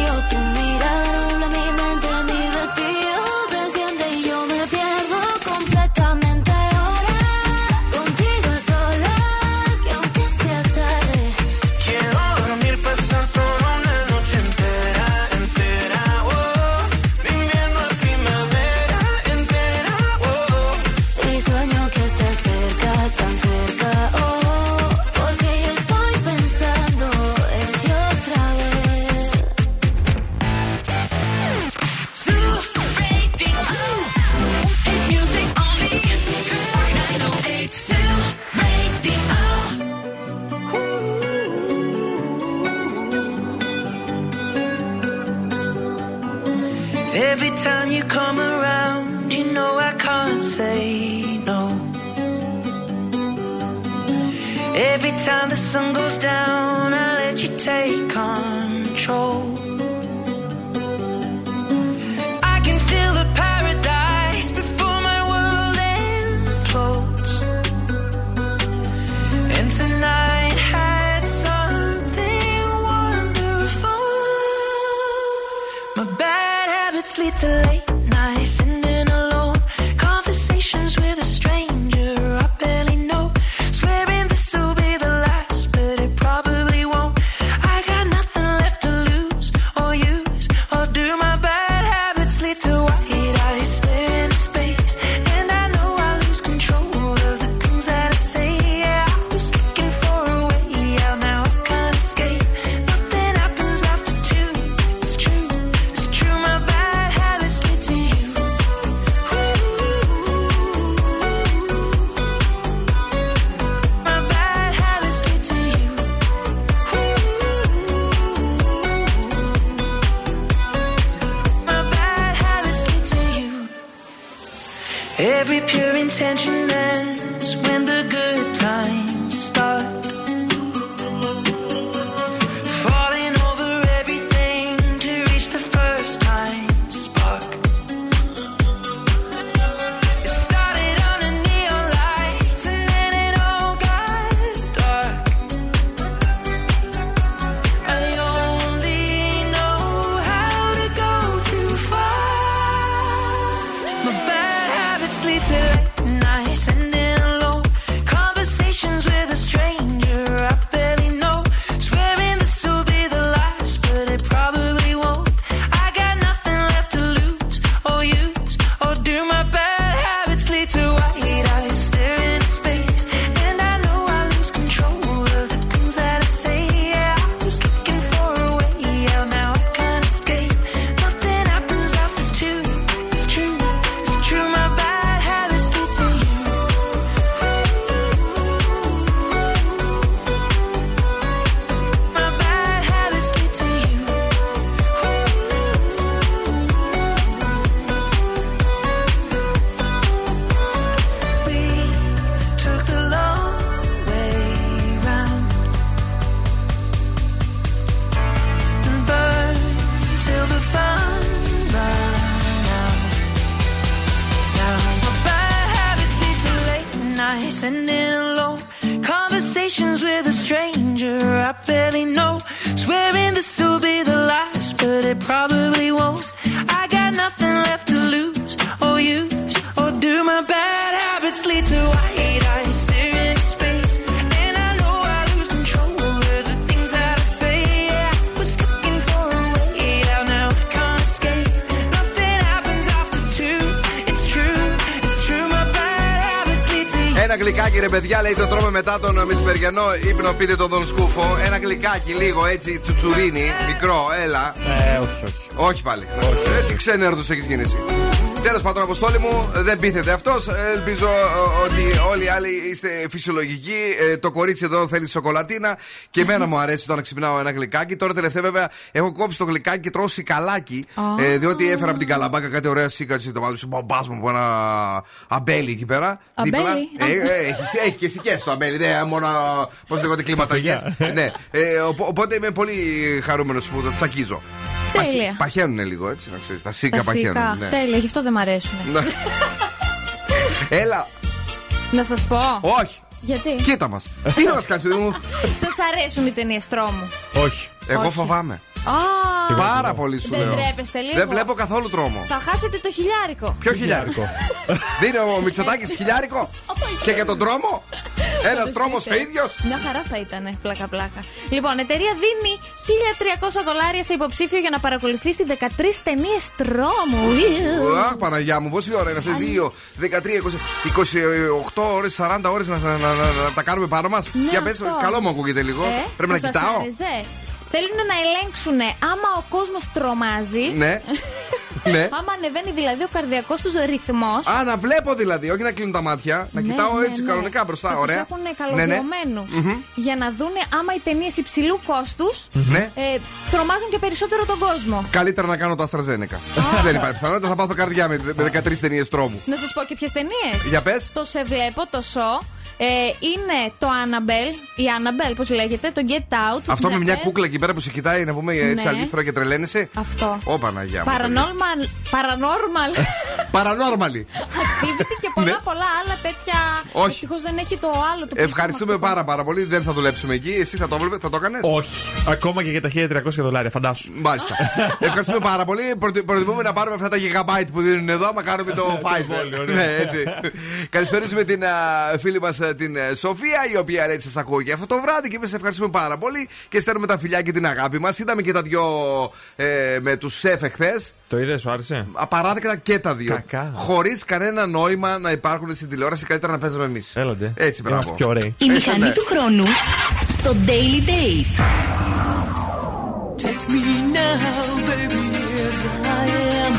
Μετά τον μεσημεριανό ύπνο. Πείτε τον Δον Σκούφο. Ένα γλυκάκι λίγο έτσι τσουτσουρίνι, μικρό, έλα. Ε, όχι, όχι. Όχι πάλι. Ε, τι ξένερδο έχεις γίνει εσύ. Τέλος πάντων, Αποστόλη μου, δεν πείθεται αυτός. Ελπίζω ε, ότι όλοι οι άλλοι είστε φυσιολογικοί. Ε, το κορίτσι εδώ θέλει σοκολατίνα και εμένα μου αρέσει το να ξυπνάω ένα γλυκάκι. Τώρα τελευταία βέβαια έχω κόψει το γλυκάκι και τρώω σικαλάκι. Ε, διότι έφερα από την καλαμπάκα κάτι ωραία σίκατση. Το μάθημα σου μπαμπάς μου από ένα αμπέλι εκεί πέρα. Αμπέλι; Ε, ε, έχει, έχει και σικές το αμπέλι. Δεν μόνο. Πώς λέγονται κλιματαγιέ. ναι. Ε, οπο- οπότε είμαι πολύ χαρούμενος που το τσακίζω. Τέλεια. Παχαίνουν λίγο έτσι, να ξέρεις. Τα σίκα Τα παχαίνουν. σίκα. ναι. Τέλεια, γι' αυτό δεν μ' αρέσουν. Ναι. Έλα, Να σας πω. όχι. Γιατί; Κοίτα μας. Τι να μας κάνεις, παιδί μου; Σας αρέσουν οι ταινίες τρόμου. Όχι. Εγώ Όχι. φοβάμαι. Α, Πάρα πολύ σου Δεν λέω. τρέπεστε λίγο; Δεν βλέπω καθόλου τρόμο. θα χάσετε το χιλιάρικο. Ποιο χιλιάρικο. Δίνει ο Μητσοτάκης χιλιάρικο; Και για τον τρόμο; Ένας τρόμος ο ίδιος; Μια χαρά θα ήταν, πλάκα πλάκα. Λοιπόν, η εταιρεία δίνει 1300 δολάρια σε υποψήφιο για να παρακολουθήσει 13 ταινίες τρόμου. Αχ, Παναγιά μου, πόση ώρα είναι αυτή, 2, 13, 20, 28 ώρες, 40 ώρες να, να, να, να τα κάνουμε πάνω μας; Ναι, Για πες, αυτό. καλό μου ακούγεται λίγο. Ε, Πρέπει να θα σας κοιτάω; Άρεσε. Θέλουν να ελέγξουν άμα ο κόσμος τρομάζει. Ναι. ναι. Άμα ανεβαίνει δηλαδή ο καρδιακός τους ρυθμός. Α, να βλέπω δηλαδή, όχι να κλείνω τα μάτια. Να Ναι, κοιτάω ναι, έτσι ναι. κανονικά μπροστά. Θα Ωραία. Τους έχουν Ναι, ναι. καλωδιωμένους. Μμμ. Για να δούνε άμα οι ταινίες υψηλού κόστους Ναι. ε, τρομάζουν και περισσότερο τον κόσμο. Καλύτερα να κάνω το AstraZeneca. Δεν υπάρχει πιθανότητα, θα πάθω καρδιά με, με 13 ταινίες τρόμου. Να σας πω και ποιες ταινίες. Για πες. Το Σε Βλέπω, το Σο. Ε, είναι το Annabelle, η Annabelle, πώς λέγεται, το Get Out. Αυτό με μια Βλέπετε. κούκλα εκεί πέρα που σε κοιτάει να πούμε έτσι Ναι. αλήθωρα και τρελαίνεσαι. Αυτό. Ω Παναγιά μου. Paranormal, paranormal Paranormally. activity και πολλά Ναι. πολλά άλλα τέτοια. Όχι. Ευτυχώς δεν έχει το άλλο. Το Ευχαριστούμε πάρα πάρα πολύ. Δεν θα δουλέψουμε εκεί. Εσύ θα το έβλεπε, θα το έκανες; Όχι. Ακόμα και για τα 1300 δολάρια, φαντάσου. Μάλιστα. Ευχαριστούμε πάρα πολύ. Προτι- Προτιμούμε να πάρουμε αυτά τα gigabyte που δίνουν εδώ, άμα κάνουμε το Pfizer. ναι. ναι, έτσι. Καλησπέριζουμε την α, φίλη μας την ε, Σοφία, η οποία λέει σας ακούω και αυτό το βράδυ και εμείς ευχαριστούμε πάρα πολύ και στέλνουμε τα φιλιά και την αγάπη μας. Είδαμε και τα δυο ε, με τους σεφ εχθές. Το είδες, σου άρεσε; Απαράδεκτα και τα δύο. Κακά. Χωρίς κανένα νόημα να υπάρχουν στην τηλεόραση, καλύτερα να παίζουμε εμείς. Έλατε. Έτσι, μπράβο. Είμαστε πιο ωραίοι. Η μηχανή του χρόνου στο Daily Date. Take me now, baby, as I am.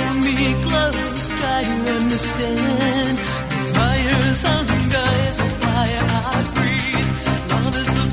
Pull me close, try to understand. Desires hunger I breathe. Love is the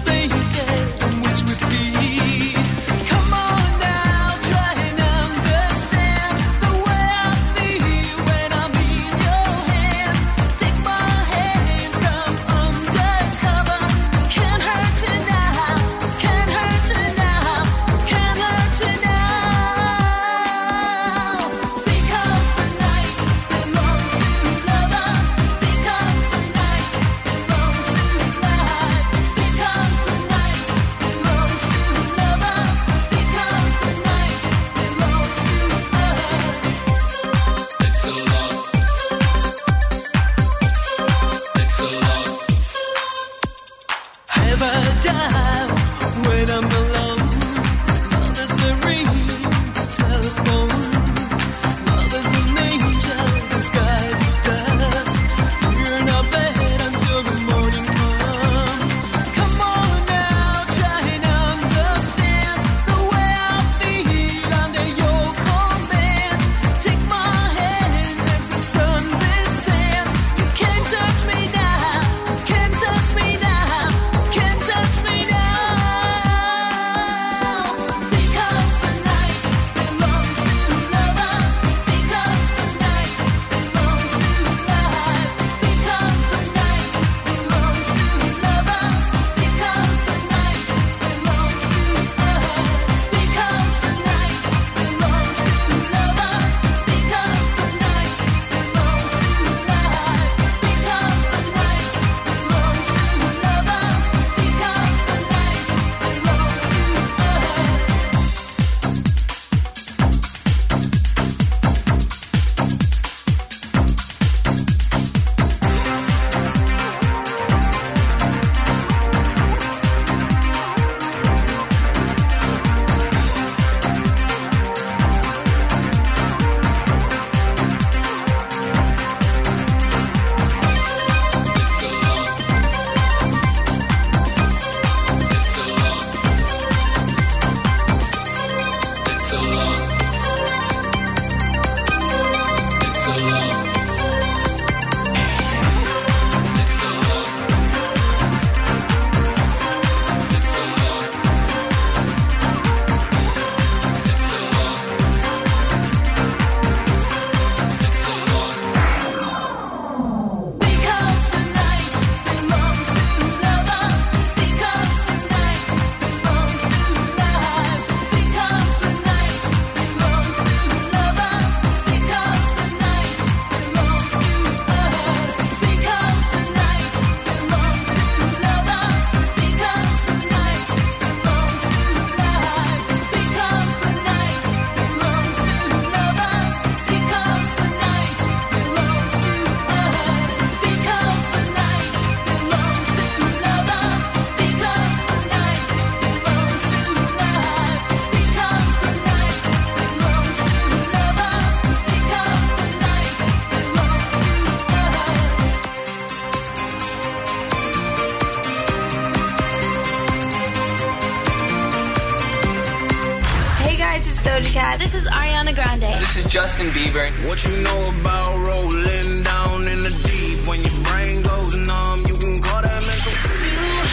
What you know about rolling down in the deep? When your brain goes numb, you can call that mental.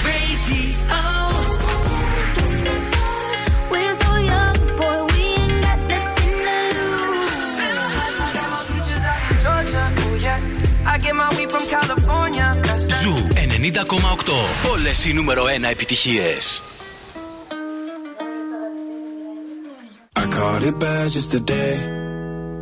Radio. We're so young, boy, we ain't got nothing to lose. Georgia, oh yeah. I get my weed from California. That's that. Ζου 90,8. Όλες οι νούμερο 1 επιτυχίες. I caught it bad just today.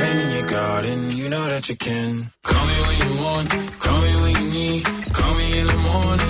Rain in your garden, you know that you can. Call me when you want, call me when you need. Call me in the morning,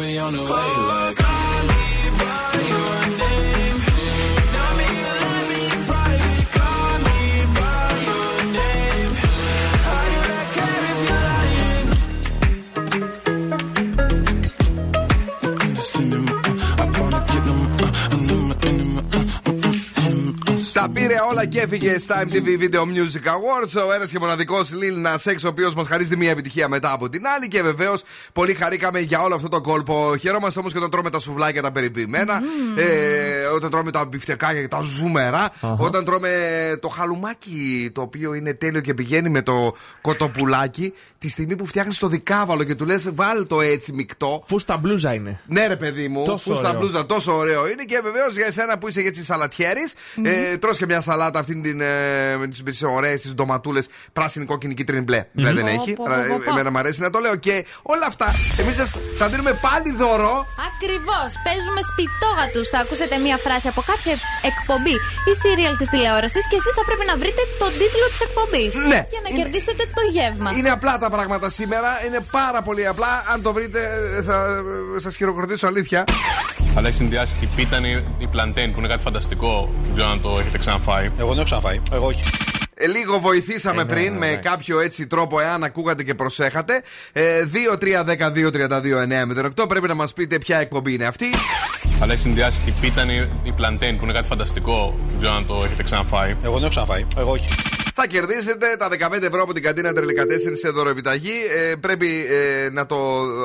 probably on the way. Τα πήρε όλα και έφυγε στα MTV Video Music Awards. Ο ένας και μοναδικός Lil Nas X, ο οποίος μας χαρίζει μία επιτυχία μετά από την άλλη. Και βεβαίως πολύ χαρήκαμε για όλο αυτό το κόλπο. Χαιρόμαστε όμως και όταν τρώμε τα σουβλάκια τα περιποιημένα. Ε, όταν τρώμε τα μπιφτεκάκια και τα ζουμερά. Όταν τρώμε το χαλουμάκι το οποίο είναι τέλειο και πηγαίνει με το κοτοπουλάκι. Τη στιγμή που φτιάχνεις το δικάβαλο και του λες βάλ το έτσι μεικτό. Φούστα μπλούζα είναι. Ναι, ρε παιδί μου. Τόσο Φούστα ωραίο. μπλούζα, τόσο ωραίο είναι. Και βεβαίως για εσένα που είσαι έτσι σαλατιέρης, ε, τρως και μια σαλάτα αυτήν την. Ε, με τις ωραίες τις ντοματούλες πράσινη, κόκκινη, κίτρινη, μπλε. Μπλε δεν Πω, έχει. πω, αλλά, πω, ε, πω. Εμένα μου αρέσει να το λέω. Και όλα αυτά εμείς σας τα δίνουμε πάλι δώρο. Ακριβώς. Παίζουμε σπιτόγατου. Θα ακούσετε μία φράση από κάποια εκπομπή ή serial της τηλεόρασης και εσείς θα πρέπει να βρείτε τον τίτλο της εκπομπής. Ναι. Για να Είναι- κερδίσετε το γεύμα. Είναι απλά τα πράγματα σήμερα. Είναι πάρα πολύ απλά. Αν το βρείτε, ε, θα σας χειροκροτήσω αλήθεια. Αλλά έχει συνδυάσει η πίτα είναι η πλαντέν που είναι κάτι φανταστικό. Δεν ξέρω αν το έχετε ξαναφάει. Εγώ δεν έχω ξαναφάει. Εγώ όχι. Ε, λίγο βοηθήσαμε Ε, ναι, πριν ναι, με ναι. κάποιο έτσι τρόπο, εάν ακούγατε και προσέχατε. Ε, 2-3-10-2-32-9-08. Πρέπει να μας πείτε ποια εκπομπή είναι αυτή. Αλλά έχει συνδυάσει η πίτα είναι η πλαντέν που είναι κάτι φανταστικό. Δεν ξέρω αν το έχετε ξαναφάει. Εγώ δεν έχω ξαναφάει. Εγώ όχι. Θα κερδίσετε τα 15 ευρώ από την καντίνα Τρελικατέσσερι σε δωροεπιταγή. Ε, πρέπει ε, να το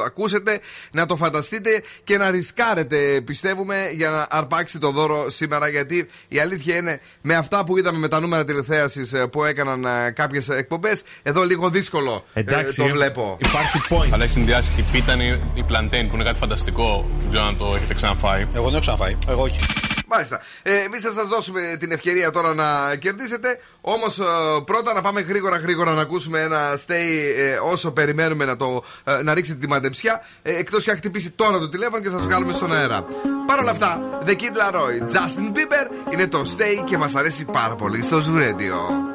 ακούσετε, να το φανταστείτε και να ρισκάρετε, πιστεύουμε, για να αρπάξετε το δώρο σήμερα. Γιατί η αλήθεια είναι, με αυτά που είδαμε με τα νούμερα τηλεθέασης που έκαναν κάποιες εκπομπές, εδώ λίγο δύσκολο ε, Εντάξει, το βλέπω. Υπάρχει point. Αλλά έχει συνδυάσει η πίτα είναι η πλαντέν που είναι κάτι φανταστικό. Δεν ξέρω αν το έχετε ξαναφάει. Εγώ δεν έχω ξαναφάει. Εγώ όχι. Μάλιστα. Ε, Εμείς θα σας δώσουμε την ευκαιρία τώρα να κερδίσετε. Όμως πρώτα να πάμε γρήγορα γρήγορα να ακούσουμε ένα stay ε, όσο περιμένουμε να, το, ε, να ρίξετε τη μαντεψιά. Ε, Εκτός και αν χτυπήσει τώρα το τηλέφωνο και σας βγάλουμε στον αέρα. Παρ' όλα αυτά, The Kid Laroi, Justin Bieber είναι το stay και μας αρέσει πάρα πολύ στο Zoo Radio.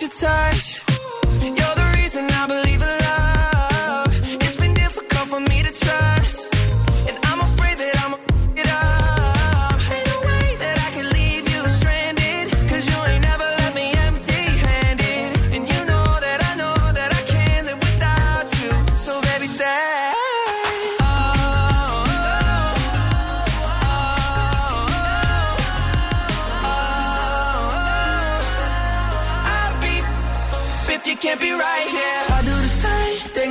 your touch. You're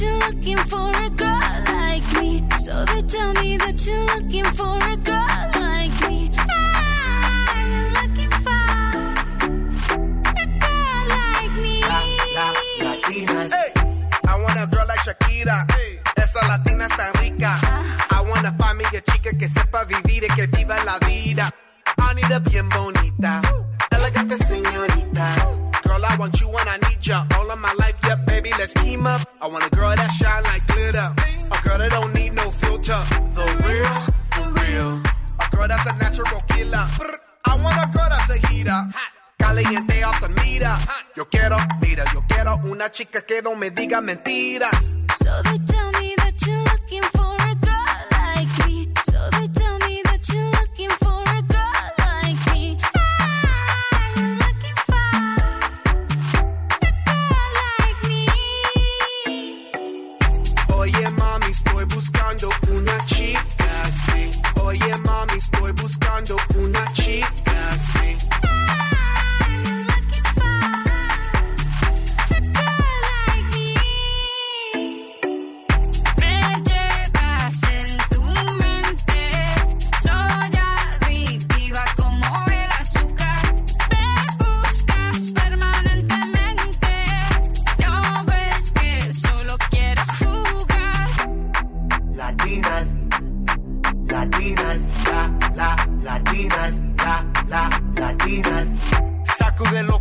You're looking for a girl like me. So they tell me that you're looking for a girl like me. Ah, you're looking for a girl like me. Latinas. Hey, I want a girl like Shakira. Esa latina está rica. I wanna find me a chica que sepa vivir y que viva la vida. I need a bien bonita, elegante señorita. Girl, I want you when I need ya. All of my life, let's team up. I want a girl that shine like glitter. A girl that don't need no filter. The real, for real. A girl that's a natural killer. I want a girl that's a heater. Caliente off the meter. Yo quiero, mira, yo quiero una chica que no me diga mentiras. So they tell me that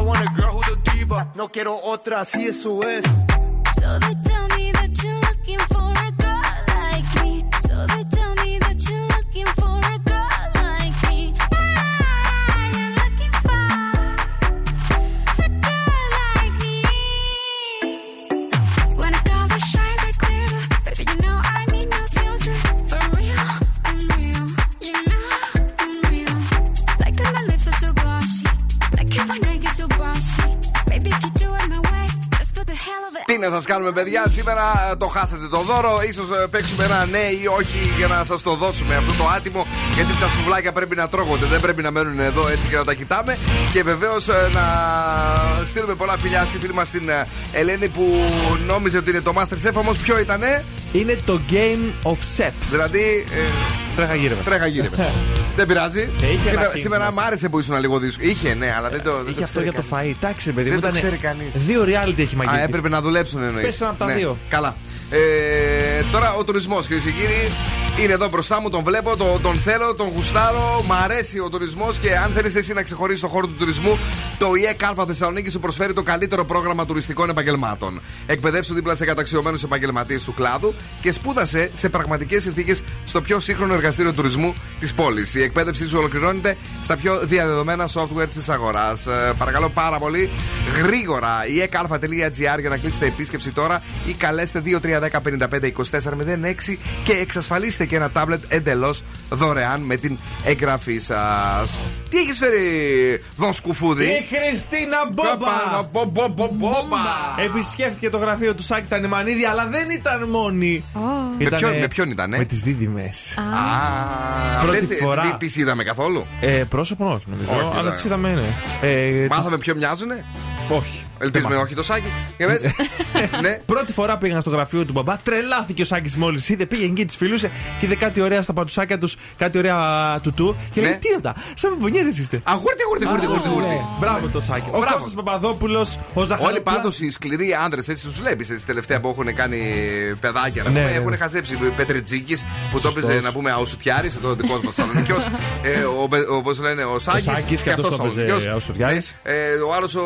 I want a girl who's a diva. No quiero otra, así eso es. So they tell me that you're looking for a girl like me. So they tell Τι να σας κάνουμε, παιδιά, σήμερα ε, το χάσατε το δώρο. σω παίξουμε ένα ναι ή όχι για να σας το δώσουμε αυτό το άτιμο. Γιατί τα σουβλάκια πρέπει να τρώγονται, δεν πρέπει να μένουν εδώ έτσι και να τα κοιτάμε. Και βεβαίως να στείλουμε πολλά φιλιά στη φίλη μας την ε, Ελένη που νόμιζε ότι είναι το Masterchef, όμως ποιο ήτανε; Είναι το Game of Chefs. Δηλαδή. Ε, Τρέχα γύρευε. Τρέχα γύρευε. δεν πειράζει. Ε, είχε σήμερα ένα σήμερα σύμπνος. μ' άρεσε που ήσουν λίγο δύσκολο. Είχε, ναι, αλλά δεν το. δεν Είχε το αυτό ξέρει για το κανείς. φαΐ. Εντάξει, παιδί. Δεν μου, το ήταν ξέρει κανείς. Δύο reality έχει Α, μαγειρική. έπρεπε να δουλέψουν εννοείς. Πες ένα από τα δύο. Καλά. Ε, τώρα ο τουρισμός, κυρίες και κύριοι. Είναι εδώ μπροστά μου, τον βλέπω, τον, τον θέλω, τον γουστάρω. Μ' αρέσει ο τουρισμός και αν θέλεις εσύ να ξεχωρίσει το χώρο του τουρισμού, το ΙΕ Κάλφα Θεσσαλονίκη σου προσφέρει το καλύτερο πρόγραμμα τουριστικών επαγγελμάτων. Εκπαιδεύσου δίπλα σε καταξιωμένους επαγγελματίες του κλάδου και σπούδασε σε πραγματικές συνθήκες στο πιο σύγχρονο εργαστήριο τουρισμού της πόλης. Η εκπαίδευσή σου ολοκληρώνεται στα πιο διαδεδομένα software της αγοράς. Ε, παρακαλώ πάρα πολύ γρήγορα iEKalfa.gr για να κλείσετε επίσκεψη τώρα ή καλέστε 2310-55-2406 και εξασφαλίστε και ένα τάμπλετ εντελώ δωρεάν με την εγγραφή σα. Τι έχει φέρει, Δον Σκουφούδη. Η Χριστίνα Μπόμπα! Επισκέφθηκε το γραφείο του Σάκη Τανιμανίδη, αλλά δεν ήταν μόνη. Με ποιον- με ποιον ήτανε? Με τι δίδυμε. Α, Πρώτη αυτές τι- φορά. τι- τις είδαμε καθόλου. Ε, πρόσωπο όχι νομίζω, Όχι, αλλά ναι. τι είδαμε, ναι. Ε, Μάθαμε ποιο μοιάζουνε. Όχι. Ελπίζουμε Δεν όχι το Σάκη. Για πες. ναι. Πρώτη φορά πήγαν στο γραφείο του μπαμπά, τρελάθηκε ο Σάκης μόλις είδε, πήγε εκεί, της φιλούσε και είδε κάτι ωραία στα πατουσάκια τους, κάτι ωραία τουτού. Και λέει: Τι είναι αυτά, σαν μπονιέδε είστε. Αγούρτι, γούρτι, γούρτι, γούρτι, γούρτι. Ναι, Μπράβο το Σάκη. Ο Μπράβο. Κώστας Παπαδόπουλος, ο Όλοι Ζαχαρόπουλος. πάντως οι σκληροί άντρες, έτσι τους βλέπεις έτσι τελευταία που έχουν κάνει παιδάκια. να Ναι, πούμε, ναι. Έχουν χαζέψει. Πετρετζίκη που το Σωστός. έπαιζε να πούμε Αουσουτιάρη, εδώ ο δικός μας Θεσσαλονίκιο. ε, ο, Μπε- ο, πώς λένε, ο Σάκης, Σάκης και αυτός το έπαιζε Θεσσαλονικιός. Αουσουτιάρης. Ναι, ε, ο άλλος ο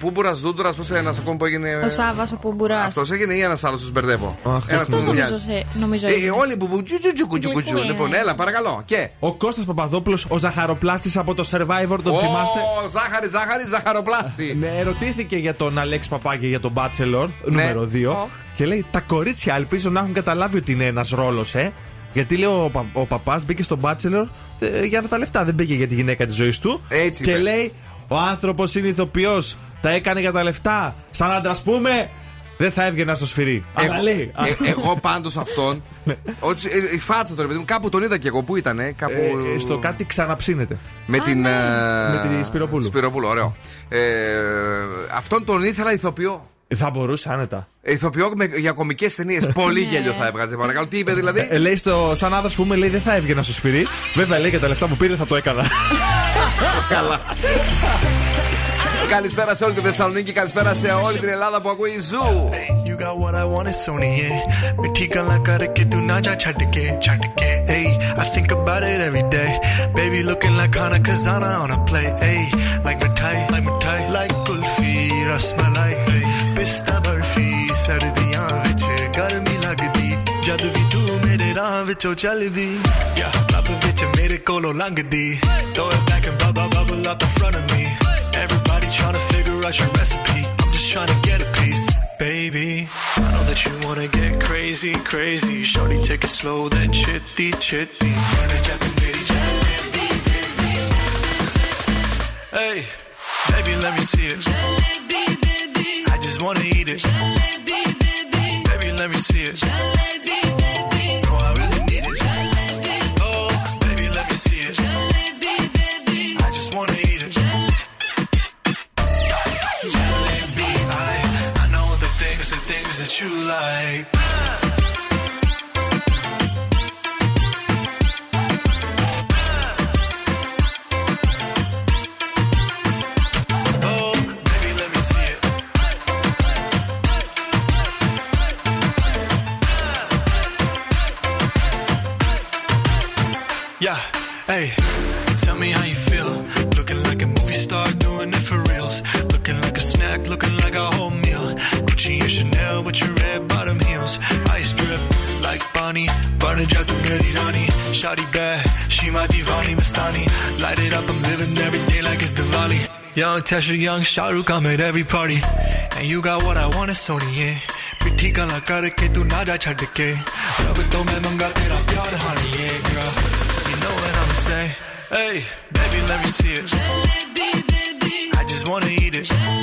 Πούμπουρας Δούντουρα, πώς ένας ακόμα που έγινε. Ο Σάβα, ο Πουμπουράς. Αυτός έγινε ή ένας άλλος, τους μπερδεύω. αυτός Ένας νομίζω. που μου Νομίζω, μοιάζει. σε- νομίζω Ε, είναι. όλοι που τζου τζου τζου τζου τζου. Γλυκού Λοιπόν, είναι. έλα, παρακαλώ. Και. Ο Κώστας Παπαδόπουλος, ο Ζαχαροπλάστης από το Survivor, τον Ω, θυμάστε; Ζάχαρη, ζάχαρη, ζαχαροπλάστη. Ναι, ερωτήθηκε για τον Αλέξη Παπάκη για τον Bachelor, Ναι. νούμερο 2. Και λέει: Τα κορίτσια ελπίζω να έχουν καταλάβει ότι είναι ένας ρόλος, ε. Γιατί λέει ο, πα, ο παπάς μπήκε στο Bachelor ε, για τα λεφτά, δεν πήγε για τη γυναίκα της ζωής του. Έτσι και είπε. λέει: Ο άνθρωπος είναι ηθοποιός, τα έκανε για τα λεφτά. Σαν άντρα, πούμε, δεν θα έβγαινα στο σφυρί. Αλλά Εγώ- λέει. ε, εγώ πάντως αυτόν. ότι- ε, Η φάτσα τώρα, παιδί μου, κάπου τον είδα και εγώ. Πού ήταν, κάπου. ε, στο κάτι ξαναψύνεται. Με την. ε, Με τη Σπυροπούλου. Σπυροπούλου, ωραίο. Ε, αυτόν τον ήθελα ηθοποιό. Θα μπορούσε άνετα. Ηθοποιό με, για κομικές ταινίες. Πολύ γέλιο θα έβγαζε, παρακαλώ. Τι είπε δηλαδή; Ε, λέει στο, σαν άντρα που πούμε, λέει δεν θα έβγαινα στο σφυρί. Βέβαια λέει και τα λεφτά που πήρε θα το έκανα. Καλά. Καλησπέρα σε όλη τη Θεσσαλονίκη, καλησπέρα σε όλη την Ελλάδα που ακούει Ζου. You got what I want, it's only it. ਮਿੱਠੀ ਗੱਲਾਂ ਕਰਕੇ ਤੂੰ ਨਾ ਜਾ Hey, I think about it every day. Baby looking like Hana Kazana on a play. Hey, like mithai, like mithai, like kulfi, rasmalai. Hey, pista barfi, ਸਰਦੀਆਂ ਵਿੱਚ ਗਰਮੀ ਲੱਗਦੀ ਜਦ ਵੀ ਤੂੰ ਮੇਰੇ ਰਾਹ ਵਿੱਚੋਂ ਚੱਲਦੀ ਯਾ vich mere ਮੇਰੇ ਕੋਲੋਂ ਲੰਘਦੀ Throw it back and bubble bubble up in front of me to your recipe. I'm just trying to get a piece. Baby I know that you wanna get crazy crazy. Shorty take it slow then chitty chitty. Hey, baby, let me see it. I just wanna eat it. Baby, let me see it. Young Tesha, young Shahrukh, I'm at every party. And you got what I want, it's Sony, yeah. पिट्ठी गला करके तू ना जा छड़ के अब तो मैं मंगा तेरा प्यार हानी yeah girl you know what I'ma say hey baby let me see it I just wanna eat it baby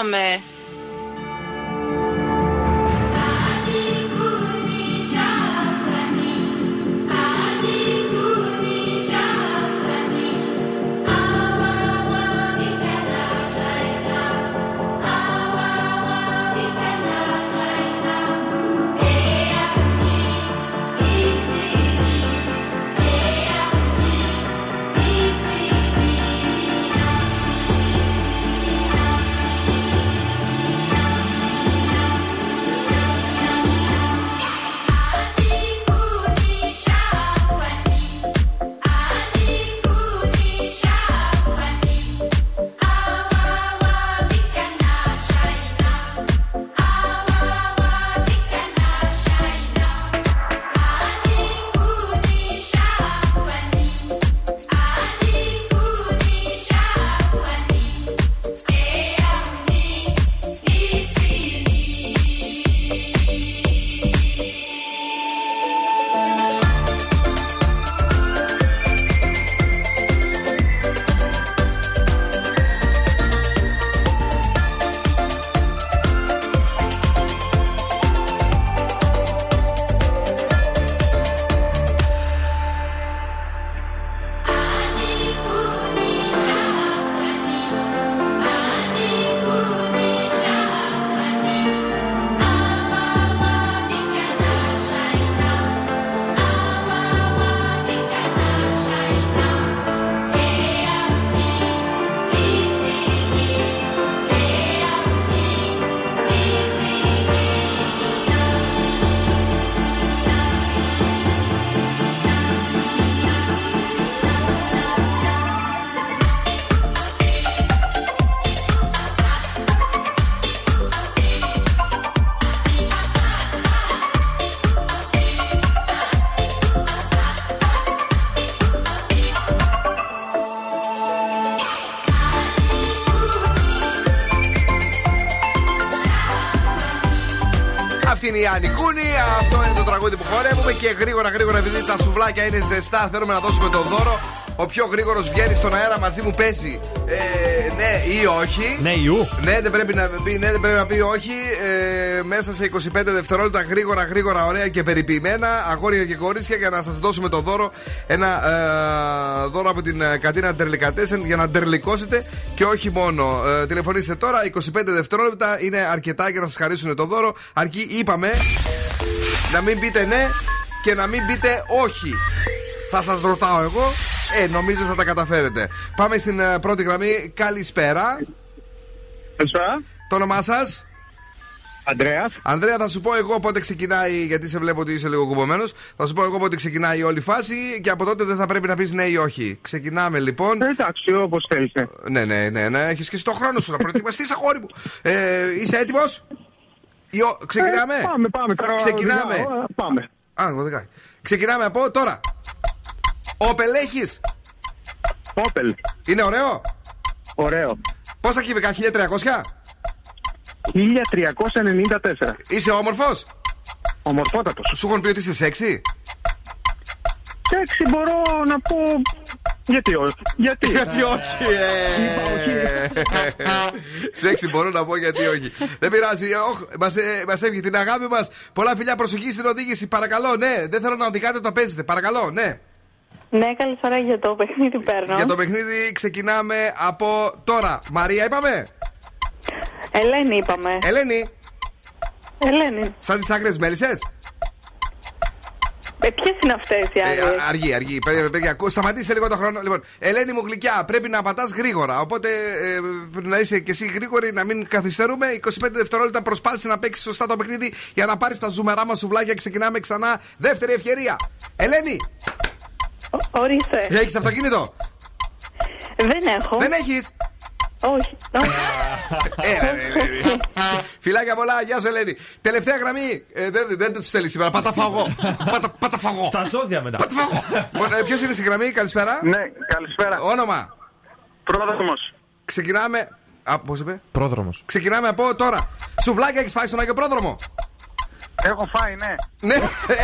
some uh, Αυτή είναι η Άννη Κούνη. Αυτό είναι το τραγούδι που χορεύουμε. Και γρήγορα, γρήγορα, επειδή τα σουβλάκια είναι ζεστά, θέλουμε να δώσουμε το δώρο. Ο πιο γρήγορος βγαίνει στον αέρα μαζί μου παίζει. Ε, ναι ή όχι. Ναι, ιού. Ναι, δεν πρέπει να πει, ναι, δεν πρέπει να πει όχι. Ε, μέσα σε 25 δευτερόλεπτα γρήγορα, γρήγορα, ωραία και περιποιημένα. Αγόρια και κορίτσια για να σας δώσουμε το δώρο. Ένα ε, δώρο από την ε, Κατίνα Τερλικατέσεν για να ντερλικώσετε και όχι μόνο. Ε, τηλεφωνήστε τώρα. 25 δευτερόλεπτα είναι αρκετά για να σας χαρίσουν το δώρο. Αρκεί είπαμε να μην πείτε ναι και να μην πείτε όχι. Θα σας ρωτάω εγώ. Ε, νομίζω θα τα καταφέρετε. Πάμε στην ε, πρώτη γραμμή. Καλησπέρα. Καλησπέρα. Το όνομά σας; Ανδρέας. Ανδρέα, θα σου πω εγώ πότε ξεκινάει, γιατί σε βλέπω ότι είσαι λίγο κουμπωμένος. Θα σου πω εγώ πότε ξεκινάει η όλη φάση και από τότε δεν θα πρέπει να πεις ναι ή όχι. Ξεκινάμε λοιπόν. Εντάξει, όπως θέλεις. Ναι, ναι, ναι, ναι. Έχεις και στο χρόνο σου να προετοιμαστείς, αγόρι μου. Ε, είσαι έτοιμος; Ξεκινάμε; Ε, πάμε, πάμε. Τώρα Ξεκινάμε. οδηγάω, ε, Πάμε. Α, εγώ δεν κάνει. Ξεκινάμε από τώρα. Όπελ έχεις; Όπελ. Είναι ωραίο; Ωραίο. Πόσα κυβικά, 1300. 1394. Είσαι όμορφος; Ομορφότατος. Σου έχουν πει ότι είσαι σεξy. Σεξι μπορώ να πω. Γιατί όχι. Γιατί, Γιατί όχι, ε. Σεξι μπορώ να πω γιατί όχι. Δεν πειράζει. Μας μας έβγε την αγάπη μας. Πολλά φιλιά προσοχή στην οδήγηση. Παρακαλώ, ναι. Δεν θέλω να οδηγάτε όταν παίζετε. Παρακαλώ, ναι. Ναι, καλησπέρα για το παιχνίδι παίρνω. Για το παιχνίδι ξεκινάμε από τώρα. Μαρία, είπαμε; Ελένη είπαμε. Ελένη. Ελένη. Σαν τις άκρες μέλισσες; Ε, Ποιες είναι αυτές οι άλλε. Ε, αργή, αργή. Παιδιά, παιδιά, ακού- σταματήστε λίγο το χρόνο. Λοιπόν, Ελένη μου γλυκιά, πρέπει να πατάς γρήγορα. Οπότε ε, πρέπει να είσαι και εσύ γρήγορη, να μην καθυστερούμε. 25 δευτερόλεπτα προσπάθησε να παίξεις σωστά το παιχνίδι για να πάρεις τα ζουμερά μα σουβλάκια. Ξεκινάμε ξανά. Δεύτερη ευκαιρία. Ελένη, Ορίστε. έχεις αυτοκίνητο; Δεν έχω. Δεν έχεις; Όχι. Φιλάκια πολλά, γεια σου Ελένη. Τελευταία γραμμή. Ε, δεν δεν τους στέλνει σήμερα. Πάτα φαγό. Πάτα, πάτα φαγό. Στα ζώδια μετά. Ποιος είναι στη γραμμή, καλησπέρα. Ναι, καλησπέρα. Όνομα. Πρόδρομος. Ξεκινάμε. Α, πώς είπε; Πρόδρομος. Ξεκινάμε από τώρα. Σουβλάκια έχεις φάει στον Άγιο Πρόδρομο; Έχω φάει, ναι. Ναι,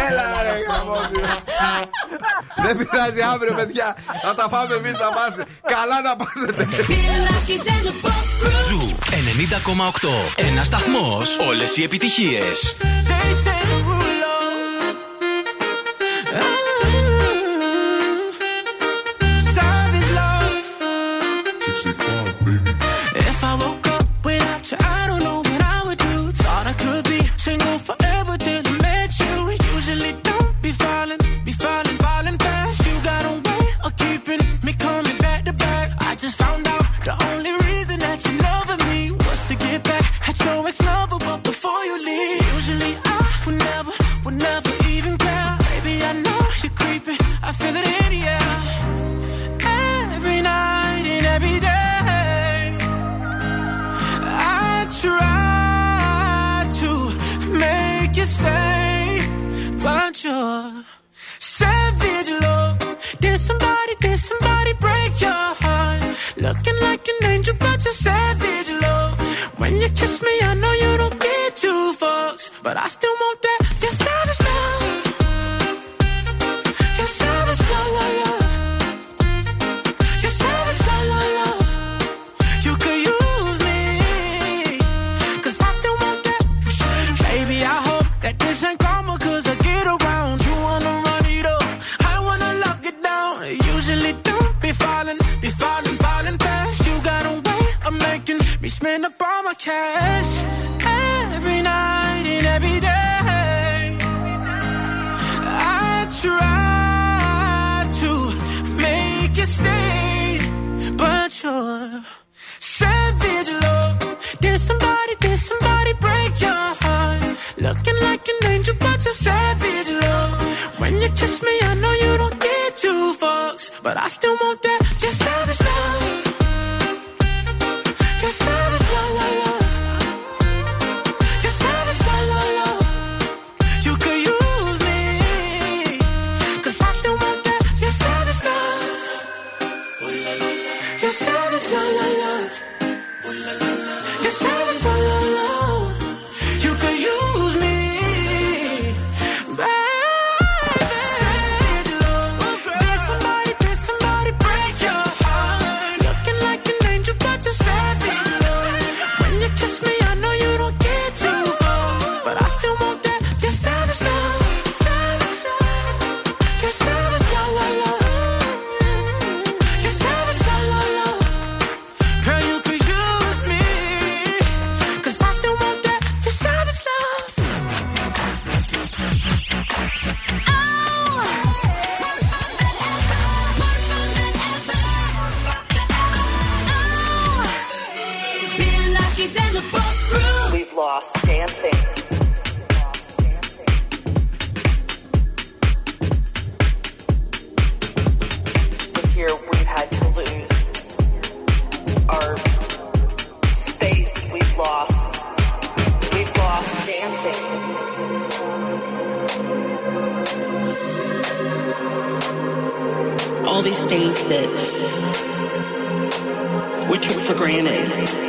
έλα ρε γαμώτη. Δεν πειράζει αύριο, παιδιά. Θα τα φάμε εμείς να πάστε. Καλά να πάθετε. Zoo 90,8. Ένας σταθμός. Όλες οι επιτυχίες. Things that we took for granted.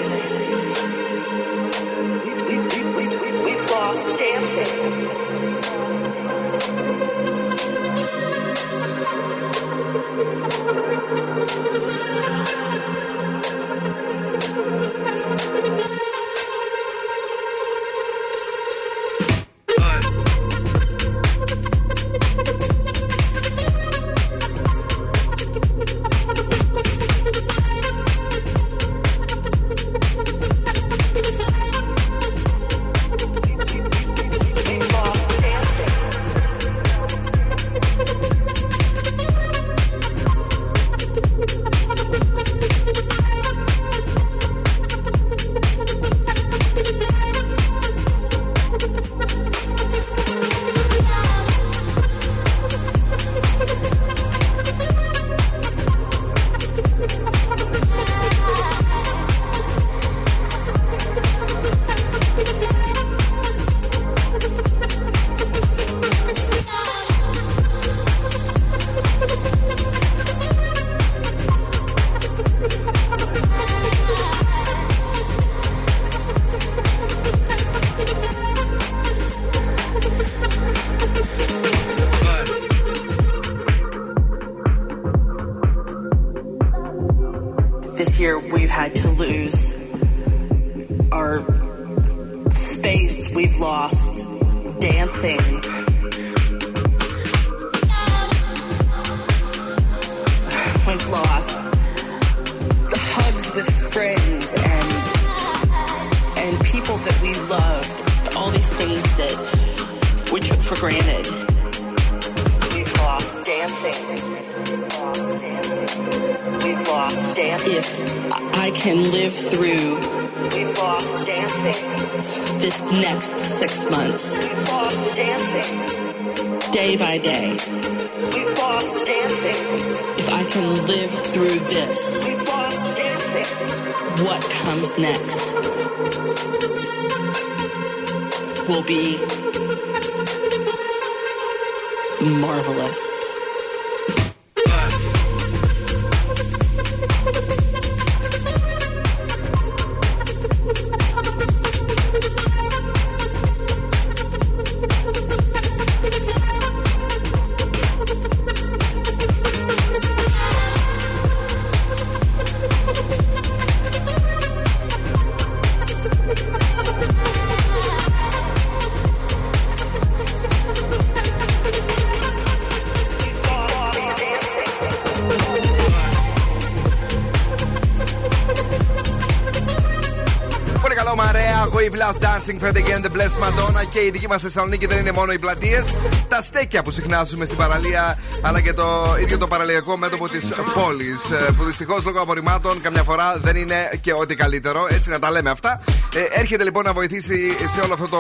Dancing, Fred Again, The Blessed Madonna. Και η δική μας Θεσσαλονίκη δεν είναι μόνο οι πλατείες. Τα στέκια που συχνάζουμε στην παραλία, αλλά και το ίδιο το παραλιακό μέτωπο της πόλης. Που δυστυχώς λόγω απορριμμάτων καμιά φορά δεν είναι και ό,τι καλύτερο. Έτσι να τα λέμε αυτά. Ε, έρχεται λοιπόν να βοηθήσει σε όλο αυτό το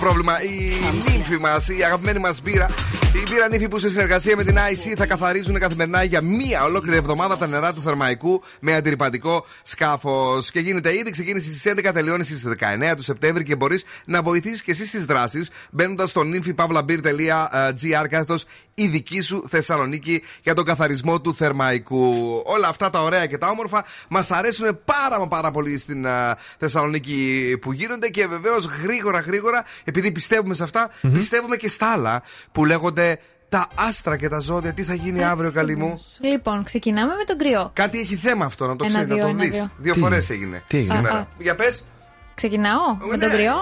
πρόβλημα η νύμφη μας, η αγαπημένη μας μπύρα. Η μπύρα νύφη που σε συνεργασία με την IC θα καθαρίζουν καθημερινά για μία ολόκληρη εβδομάδα τα νερά του θερμαϊκού με αντιρρυπαντικό σκάφος. Και γίνεται ήδη, ξεκίνησε στις 11, τελειώνει στις 19 του Σεπτέμβρη και μπορεί να βοηθήσεις και εσύ στις δράσεις μπαίνοντας στο nymphipavlabir.gr κάθετος η δική σου Θεσσαλονίκη για τον καθαρισμό του θερμαϊκού. Όλα αυτά τα ωραία και τα όμορφα μας αρέσουν πάρα μα πάρα πολύ στην α, Θεσσαλονίκη που γίνονται και βεβαίως γρήγορα γρήγορα, επειδή πιστεύουμε σε αυτά, πιστεύουμε και στα άλλα που λέγονται τα άστρα και τα ζώδια. Τι θα γίνει αύριο, καλή μου; Λοιπόν, ξεκινάμε με τον κρυό. Κάτι έχει θέμα αυτό, να το Ένα, ξέρεις, να δύο, το ένα, δεις. δύο. Δύο Τι φορές έγινε; έγινε Τι έγινε; σήμερα. Α, α. Για πες. Ξεκινάω; Με τον κρυό;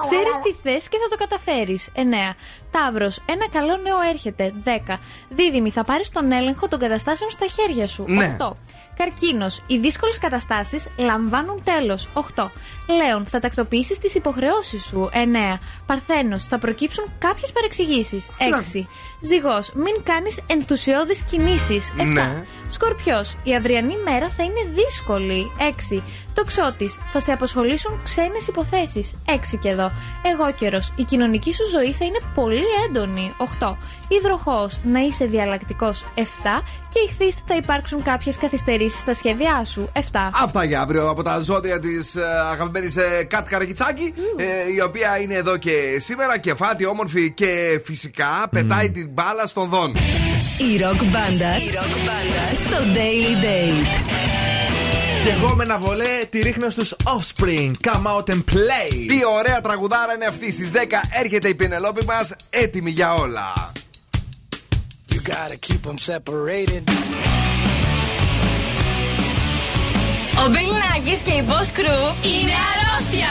Ξέρεις τι θες και θα το καταφέρεις. 9. Ταύρο, ένα καλό νέο έρχεται. 10. Δίδυμη, θα πάρεις τον έλεγχο των καταστάσεων στα χέρια σου. Ναι. 8. Καρκίνος, οι δύσκολες καταστάσεις λαμβάνουν τέλος. 8. Λέων, θα τακτοποιήσεις τις υποχρεώσεις σου. 9. Παρθένος, θα προκύψουν κάποιες παρεξηγήσεις. Ναι. 6. Ζυγός, μην κάνεις ενθουσιώδεις κινήσεις. 7. Ναι. Σκορπιός, η αυριανή μέρα θα είναι δύσκολη. 6. Τοξότης, θα σε απασχολήσουν ξένες υποθέσεις. 6 και εδώ. Εγώ καιρός, η κοινωνική σου ζωή θα είναι πολύ πολύ έντονη. 8. Υδροχός να είσαι διαλλακτικός. 7. Και ηχθείστε θα υπάρξουν κάποιες καθυστερήσεις στα σχέδιά σου. 7. Αυτά για αύριο από τα ζώδια της ε, αγαπημένης ε, Κάτκαρακιτσάκη, ε, η οποία είναι εδώ και σήμερα και όμορφη και φυσικά πετάει mm. την μπάλα στον δόν. Η ροκ μπάντα στο Daily Date. Και εγώ με ένα βολέ τη ρίχνω στους Offspring. Come out and play. Τι ωραία τραγουδάρα είναι αυτή. Στις 10 έρχεται η Πινελόπη μας έτοιμη για όλα. You gotta keep them separated. Ο Μπιλ Νάκης και η Boss Crew είναι αρρώστια.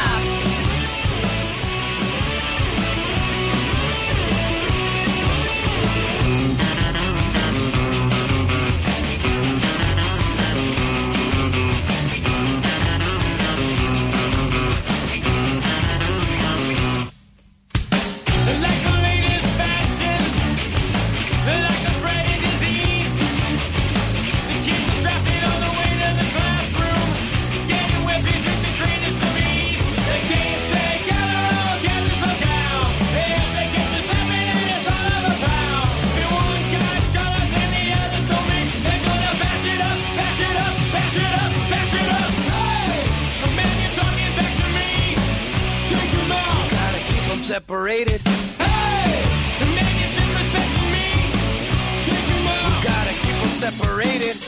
separated. Hey! Man, you disrespecting me! Take him out. You gotta keep them separated.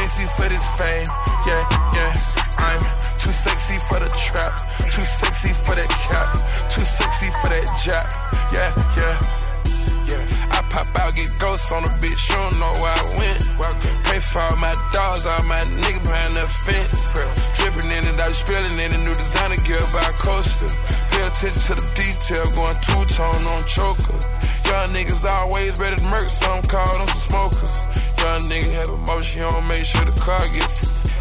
Sexy for this fame. Yeah, yeah. I'm too sexy for the trap, too sexy for that cap, too sexy for that jack. Yeah, yeah. Yeah, I pop out, get ghosts on the bitch, you don't know where I went. Pray for all my dogs, all my niggas behind the fence. Dripping in I was spilling in a new designer gear by Coaster. Pay attention to the detail, going two tone on choker. Young niggas always ready to murk, some call them smokers. Young nigga have emotion, make sure the car get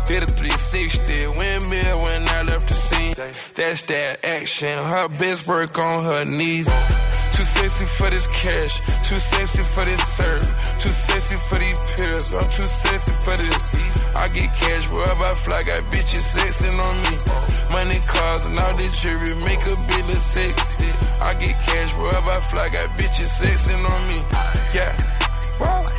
did a 360 windmill when I left the scene. That's that action. Her best work on her knees. Too sexy for this cash, too sexy for this serve, too sexy for these pills. I'm too sexy for this. I get cash wherever I fly, got bitches sexing on me. Money, cars, and all this jewelry make a bill of sexy. I get cash wherever I fly, got bitches sexing on me. Yeah. Wow.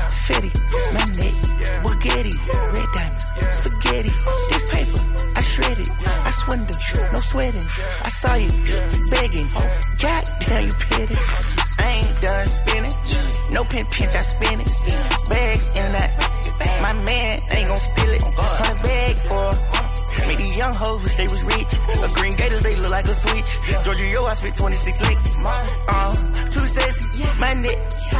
My neck, Bugatti, red diamonds, spaghetti. This paper, I shred it. I swindle, no sweating. I saw you begging. God damn, you petty. I ain't done spinning. No pin pinch, I spin it. Bags in out. My man ain't gon' steal it. Hundred bags for. Maybe young hoes who say was rich. A green gators, they look like a switch. Georgia yo, I spit 26 licks. Uh, too sexy, my neck,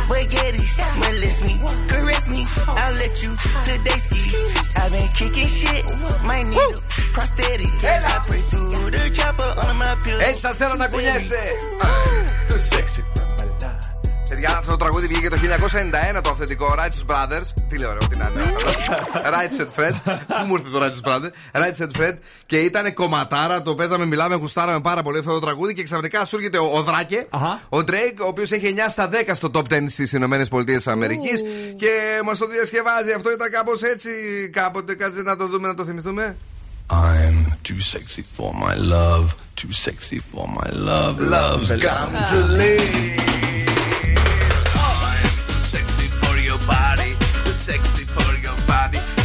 Bugatti's. Molest me, caress me, I'll let you today ski. I've been kicking shit, my needle, prosthetic. I pray to the chopper on my pillow. Esa será na conhece. Too sexy. Παιδιά, αυτό το τραγούδι βγήκε το 1991 το αυθεντικό Righteous Brothers. Τι λέω, ρε, ό,τι να είναι. Righteous and Fred. Πού μου ήρθε το Righteous Brothers; Righteous and Fred. Και ήταν κομματάρα, το παίζαμε, μιλάμε, γουστάραμε πάρα πολύ αυτό το τραγούδι. Και ξαφνικά σου έρχεται ο, ο Δράκε, ο Drake, ο οποίος έχει 9 στα 10 στο top 10 στις Ηνωμένες Πολιτείες Αμερικής. Και μας το διασκευάζει. Αυτό ήταν κάπως έτσι. Κάποτε κάτσε να το δούμε, να το θυμηθούμε. I'm too sexy for my love, too sexy for my love. Love's come to live.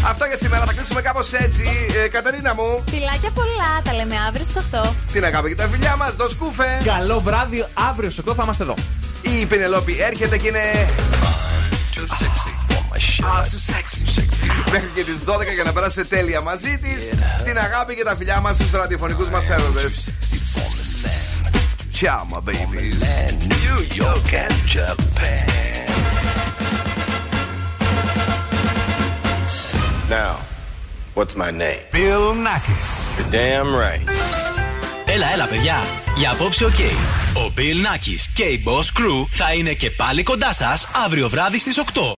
Body. Αυτό για σήμερα θα κλείσουμε κάπως έτσι. Ε, Καταρίνα μου, Φιλάκια πολλά, τα λέμε αύριο στις 8. την αγάπη και τα φιλιά μας, το σκούφε. Καλό βράδυ, αύριο στις 8 θα είμαστε εδώ. Η Πενελόπη έρχεται και είναι. Too sexy for my shit. Μέχρι και τις 12 για να περάσετε τέλεια μαζί της. Την αγάπη και τα φιλιά μας στους ραδιοφωνικούς μας έρωτες. Ciao, my babies. New York and Japan. Now, what's my name? Bill Nackis. You're damn right. Έλα, έλα, παιδιά. Για απόψε, οκ. Ο Bill Nackis και η Boss Crew θα είναι και πάλι κοντά σας αύριο βράδυ στις 8.